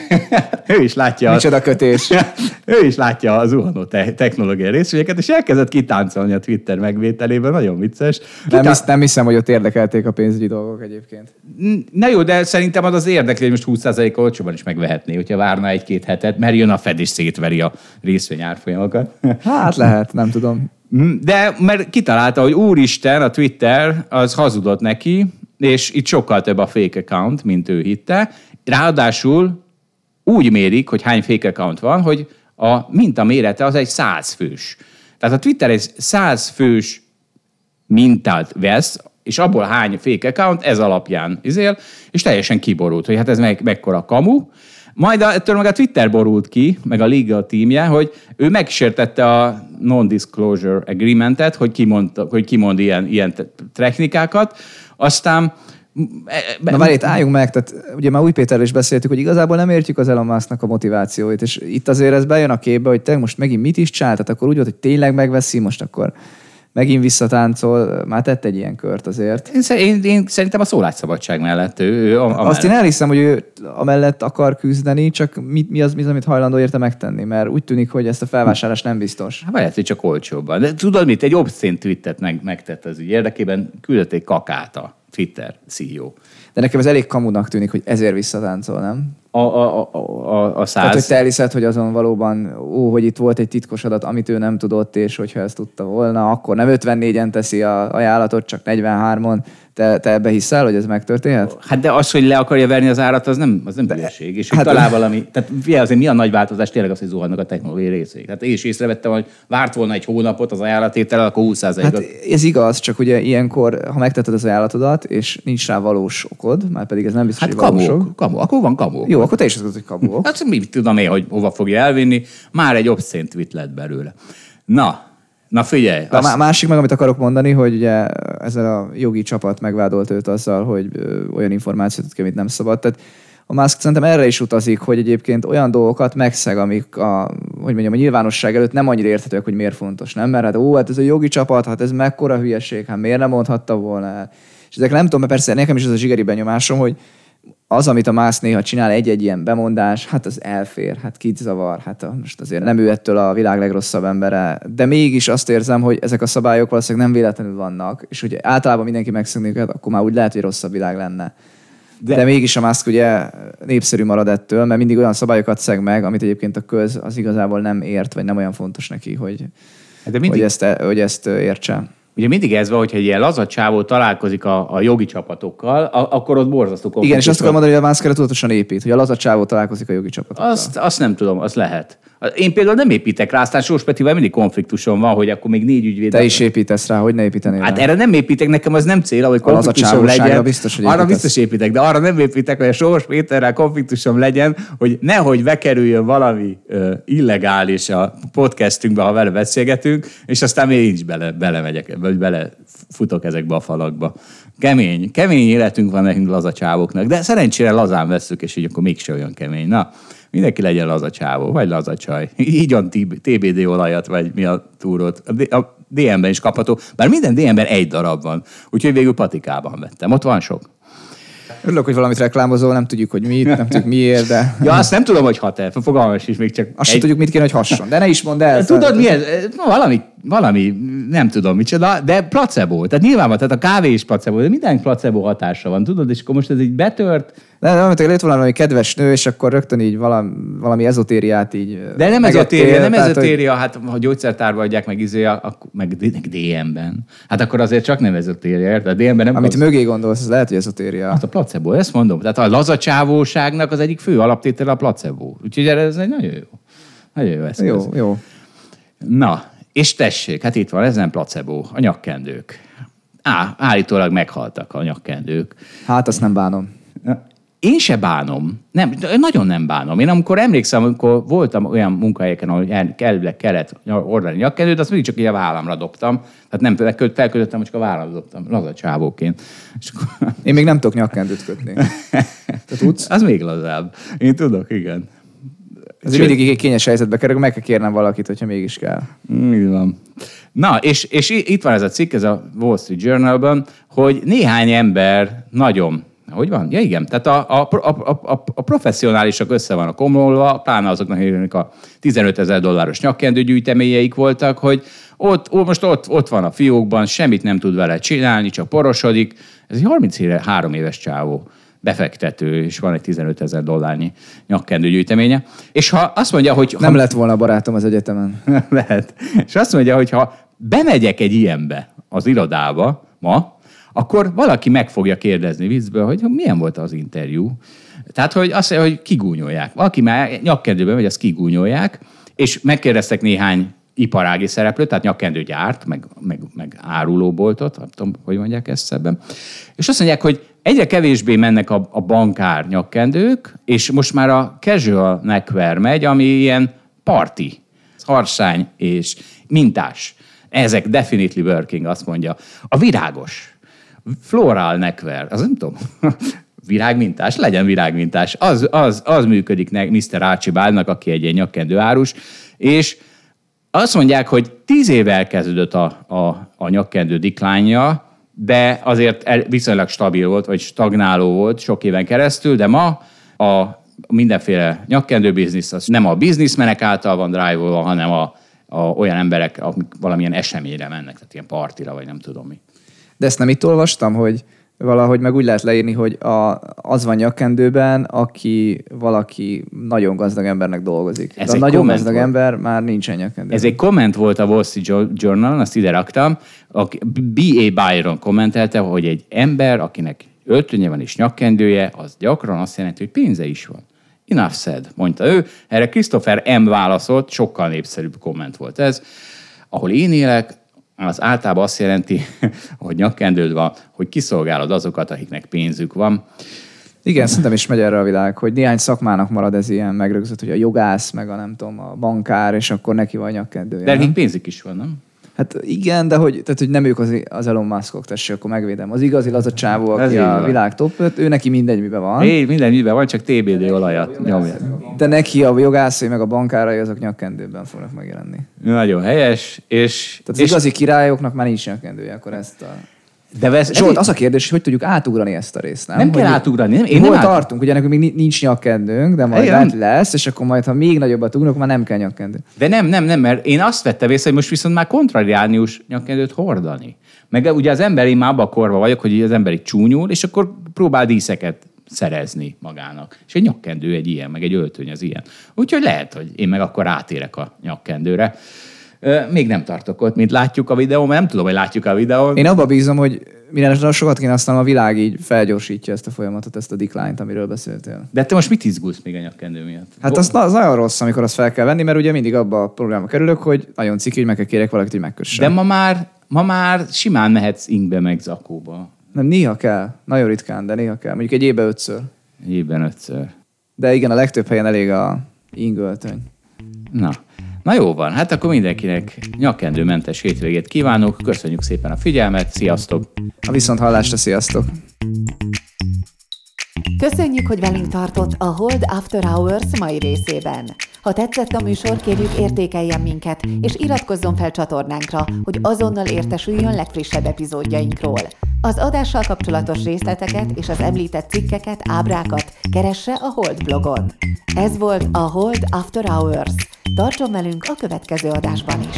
ő is látja, Micsoda kötés. ő is látja a zuhanó te- technológiai részvényeket, és elkezdett kitáncolni a Twitter megvételében, nagyon vicces. Nem, Kitá- hisz, nem hiszem, hogy ott érdekelték a pénzügyi dolgok egyébként. Na jó, de szerintem az az érdekli, hogy most 20% olcsóban is megvehetné, hogyha várna egy-két hetet, mert jön a Fed és szétveri a részvény árfolyamokat. Hát lehet, nem tudom. De mert kitalálta, hogy úristen, a Twitter az hazudott neki, és itt sokkal több a fake account, mint ő hitte. Ráadásul úgy mérik, hogy hány fake account van, hogy a minta mérete az egy 100 fős. Tehát a Twitter egy 100 fős mintát vesz, és abból hány fake account, ez alapján izél, és teljesen kiborult, hogy hát ez meg, mekkora kamu. Majd a, ettől meg a Twitter borult ki, meg a liga tímje, hogy ő megsértette a non-disclosure agreementet, hogy kimond, hogy kimond ilyen, ilyen te- technikákat, aztán Na várj, itt álljunk meg, tehát ugye már új Péterrel is beszéltük, hogy igazából nem értjük az Elon Musknak a motivációit, és itt azért ez bejön a képbe, hogy te most megint mit is csinált, tehát akkor úgy volt, hogy tényleg megveszi, most akkor megint visszatáncol, már tett egy ilyen kört azért. én, én, én szerintem a szólásszabadság mellett ő, ő a, a Azt én elhiszem, hogy ő amellett akar küzdeni, csak mi, mi, az, mi az, amit hajlandó érte megtenni, mert úgy tűnik, hogy ezt a felvásárlást nem biztos. Hát lehet, hogy csak olcsóbban. De tudod mit? Egy obszén tweetet meg, megtett az ügy érdekében, küldött egy kakát a Twitter CEO. De nekem ez elég kamunak tűnik, hogy ezért visszatáncol, nem? A, a, a, a, a Tehát, hogy száz. te elhiszed, hogy azon valóban, ó, hogy itt volt egy titkos adat, amit ő nem tudott, és hogyha ezt tudta volna, akkor nem 54-en teszi a ajánlatot, csak 43-on. Te, te ebbe hiszel, hogy ez megtörténhet? Hát de az, hogy le akarja verni az árat, az nem, az nem hülyeség. És hát- talál valami, tehát figyelj, azért mi a nagy változás tényleg az, hogy zuhannak a technológiai részéig. Hát én is észrevettem, hogy várt volna egy hónapot az ajánlatétel, akkor 20 Hát ez igaz, csak ugye ilyenkor, ha megtetted az ajánlatodat, és nincs rá valós okod, már pedig ez nem biztos, Hát hogy valós ok. kamu, kamu, akkor van kamu. Jó, akkor te is azt mondod, hogy kamu. ok. Hát mi tudom én, hogy hova fogja elvinni. Már egy obszén tweet lett belőle. Na, na figyelj. A má- másik meg, amit akarok mondani, hogy ugye ezzel a jogi csapat megvádolt őt azzal, hogy olyan információt ad ki, amit nem szabad. Tehát a Musk szerintem erre is utazik, hogy egyébként olyan dolgokat megszeg, amik a, hogy mondjam, a nyilvánosság előtt nem annyira érthetőek, hogy miért fontos, nem? Mert hát ó, hát ez a jogi csapat, hát ez mekkora hülyeség, hát miért nem mondhatta volna el? És ezek nem tudom, mert persze nekem is az a zsigeri benyomásom, hogy az, amit a Mász néha csinál, egy-egy ilyen bemondás, hát az elfér, hát kit zavar, hát a, most azért nem ő ettől a világ legrosszabb embere, de mégis azt érzem, hogy ezek a szabályok valószínűleg nem véletlenül vannak, és hogy általában mindenki megszegni őket, akkor már úgy lehet, hogy rosszabb világ lenne. De, de mégis a Musk ugye népszerű marad ettől, mert mindig olyan szabályokat szeg meg, amit egyébként a köz az igazából nem ért, vagy nem olyan fontos neki, hogy, Hát de hogy, mindig, ezt, hogy ezt értse. Ugye mindig ez van, hogyha egy ilyen laza csávó találkozik a, a jogi csapatokkal, a, akkor ott borzasztó Igen, és konfliktus azt akarom mondani, hogy a Musk erre tudatosan épít, hogy a laza csávó találkozik a jogi csapatokkal. Azt, azt nem tudom, az lehet. Én például nem építek rá, aztán Sós Petivel mindig konfliktusom van, hogy akkor még négy ügyvéd. Te is építesz rá, hogy ne építenél Hát rá. erre nem építek, nekem az nem cél, hogy Az a konfliktusom legyen. biztos, hogy arra biztos építek, de arra nem építek, hogy a Sós Péterrel konfliktusom legyen, hogy nehogy bekerüljön valami ö, illegális a podcastünkbe, ha vele beszélgetünk, és aztán én is bele, belemegyek, vagy bele futok ezekbe a falakba. Kemény, kemény életünk van nekünk laza csávoknak, de szerencsére lazán vesszük, és így akkor mégse olyan kemény. Na, Mindenki legyen lazacsávó, vagy lazacsaj. Így van TBD olajat, vagy mi a túrót. A DM-ben is kapható, bár minden DM-ben egy darab van. Úgyhogy végül patikában vettem. Ott van sok. Örülök, hogy valamit reklámozol, nem tudjuk, hogy mit, nem tudjuk miért, de... Ja, azt nem tudom, hogy hat el, fogalmas is, még csak... Azt egy... sem tudjuk, mit kéne, hogy hasson. De ne is mondd el. Tudod, mi ez? Valami, valami, nem tudom micsoda, de placebo. Tehát nyilván van, tehát a kávé is placebo, de minden placebo hatása van, tudod, és akkor most ez így betört, de nem, hogy lett volna valami kedves nő, és akkor rögtön így valami, valami ezotériát így De nem ezotéria, nem ezotéria, hogy... hát ha gyógyszertárba adják meg izé, akkor, meg DM-ben. Hát akkor azért csak nem ezotéria, érted? DM-ben nem Amit az... mögé gondolsz, ez lehet, hogy ezotéria. Hát a placebo, ezt mondom. Tehát a lazacsávóságnak az egyik fő alaptétele a placebo. Úgyhogy ez egy nagyon jó. Nagyon jó eszköz. Jó, jó. Na, és tessék, hát itt van, ez nem placebo, a nyakkendők. Á, állítólag meghaltak a nyakkendők. Hát azt nem bánom. Én se bánom. Nem, nagyon nem bánom. Én amikor emlékszem, amikor voltam olyan munkahelyeken, ahol kellett, kellett ordani nyakkendőt, azt mindig csak így a vállamra dobtam. Tehát nem felkötöttem, csak a vállamra dobtam, laza csávóként. És akkor... Én még nem tudok nyakkendőt kötni. Te tudsz? Az még lazább. Én tudok, igen. Ez mindig egy kényes helyzetbe kerül, meg kell kérnem valakit, hogyha mégis kell. Így van. Na, és, és itt van ez a cikk, ez a Wall Street Journalban, hogy néhány ember nagyon hogy van? Ja, igen. Tehát a, a, a, a, a professzionálisok össze vannak komolva, pláne azoknak, akiknek a 15 ezer dolláros nyakkendőgyűjteményeik voltak, hogy ott, ó, most ott, ott van a fiókban, semmit nem tud vele csinálni, csak porosodik. Ez egy 33 éves csávó befektető, és van egy 15 ezer dollárnyi nyakkendőgyűjteménye. És ha azt mondja, hogy... Nem ha... lett volna barátom az egyetemen. Lehet. És azt mondja, hogy ha bemegyek egy ilyenbe az irodába ma, akkor valaki meg fogja kérdezni viccből, hogy milyen volt az interjú. Tehát, hogy azt mondja, hogy kigúnyolják. Valaki már nyakkendőben vagy, azt kigúnyolják, és megkérdeztek néhány iparági szereplőt, tehát nyakkendőgyárt, meg, meg, meg árulóboltot, nem tudom, hogy mondják ezt szebben. És azt mondják, hogy egyre kevésbé mennek a, a bankár nyakkendők, és most már a casual neckwear megy, ami ilyen parti, harsány és mintás. Ezek definitely working, azt mondja. A virágos, floral neckwear, az nem tudom, virágmintás, legyen virágmintás. Az, az, az működik Mr. Archibaldnak, aki egy ilyen nyakkendő árus, és azt mondják, hogy tíz éve elkezdődött a, a, a nyakkendő diklánja, de azért viszonylag stabil volt, vagy stagnáló volt sok éven keresztül, de ma a mindenféle nyakkendő biznisz az nem a bizniszmenek által van drive hanem a, a, olyan emberek, akik valamilyen eseményre mennek, tehát ilyen partira, vagy nem tudom mi. De ezt nem itt olvastam, hogy valahogy meg úgy lehet leírni, hogy a, az van nyakkendőben, aki valaki nagyon gazdag embernek dolgozik. Ez De a nagyon gazdag volt. ember már nincsen nyakkendőben. Ez egy komment volt a Wall Street Journal, azt ide raktam. B.A. Byron kommentelte, hogy egy ember, akinek öltönye van és nyakkendője, az gyakran azt jelenti, hogy pénze is van. Enough said, mondta ő. Erre Christopher M. válaszolt, sokkal népszerűbb komment volt ez. Ahol én élek, az általában azt jelenti, hogy nyakkendőd van, hogy kiszolgálod azokat, akiknek pénzük van. Igen, szerintem is megy erre a világ, hogy néhány szakmának marad ez ilyen megrögzött, hogy a jogász, meg a nem tudom, a bankár, és akkor neki van nyakkendője. De nekik pénzük is van, nem? Hát igen, de hogy, tehát, hogy nem ők az, az Elon Muskok, tessék, akkor megvédem. Az igazi az a csávó, aki a van. világ top 5, ő neki mindegy, miben van. É, minden miben van, csak TBD olajat nyomja. De neki a jogászai meg a bankárai azok nyakkendőben fognak megjelenni. Nagyon helyes, és... Tehát az és... igazi királyoknak már nincs nyakkendője, akkor ezt a... De vesz, Zsolt, az a kérdés, hogy tudjuk átugrani ezt a részt, nem? Nem kell hogy átugrani. Nem, én hol nem tartunk? Ugye nekünk még nincs nyakkendőnk, de majd lehet lesz, és akkor majd, ha még nagyobbat ugrunk, már nem kell nyakkendő. De nem, nem, nem, mert én azt vettem észre, hogy most viszont már kontrariánius nyakkendőt hordani. Meg ugye az ember, én már abban a korban vagyok, hogy az ember így csúnyul, és akkor próbál díszeket szerezni magának. És egy nyakkendő egy ilyen, meg egy öltöny az ilyen. Úgyhogy lehet, hogy én meg akkor átérek a nyakkendőre. Még nem tartok ott, mint látjuk a videón, nem tudom, hogy látjuk a videón. Én abba bízom, hogy minden sokat aztán a világ így felgyorsítja ezt a folyamatot, ezt a decline-t, amiről beszéltél. De te most mit izgulsz még a nyakkendő miatt? Hát az, az, nagyon rossz, amikor azt fel kell venni, mert ugye mindig abba a programba kerülök, hogy nagyon ciki, hogy meg kell kérek valakit, hogy megkösse. De ma már, ma már simán mehetsz ingbe meg zakóba. Nem, néha kell. Nagyon ritkán, de néha kell. Mondjuk egy évben ötször. Egy évben ötször. De igen, a legtöbb helyen elég a ingöltöny. Na, Na jó van, hát akkor mindenkinek nyakkendőmentes hétvégét kívánok. Köszönjük szépen a figyelmet, sziasztok! A viszont hallásra, sziasztok! Köszönjük, hogy velünk tartott a Hold After Hours mai részében. Ha tetszett a műsor, kérjük értékeljen minket, és iratkozzon fel csatornánkra, hogy azonnal értesüljön legfrissebb epizódjainkról. Az adással kapcsolatos részleteket és az említett cikkeket, ábrákat keresse a Hold blogon. Ez volt a Hold After Hours. Tartson velünk a következő adásban is!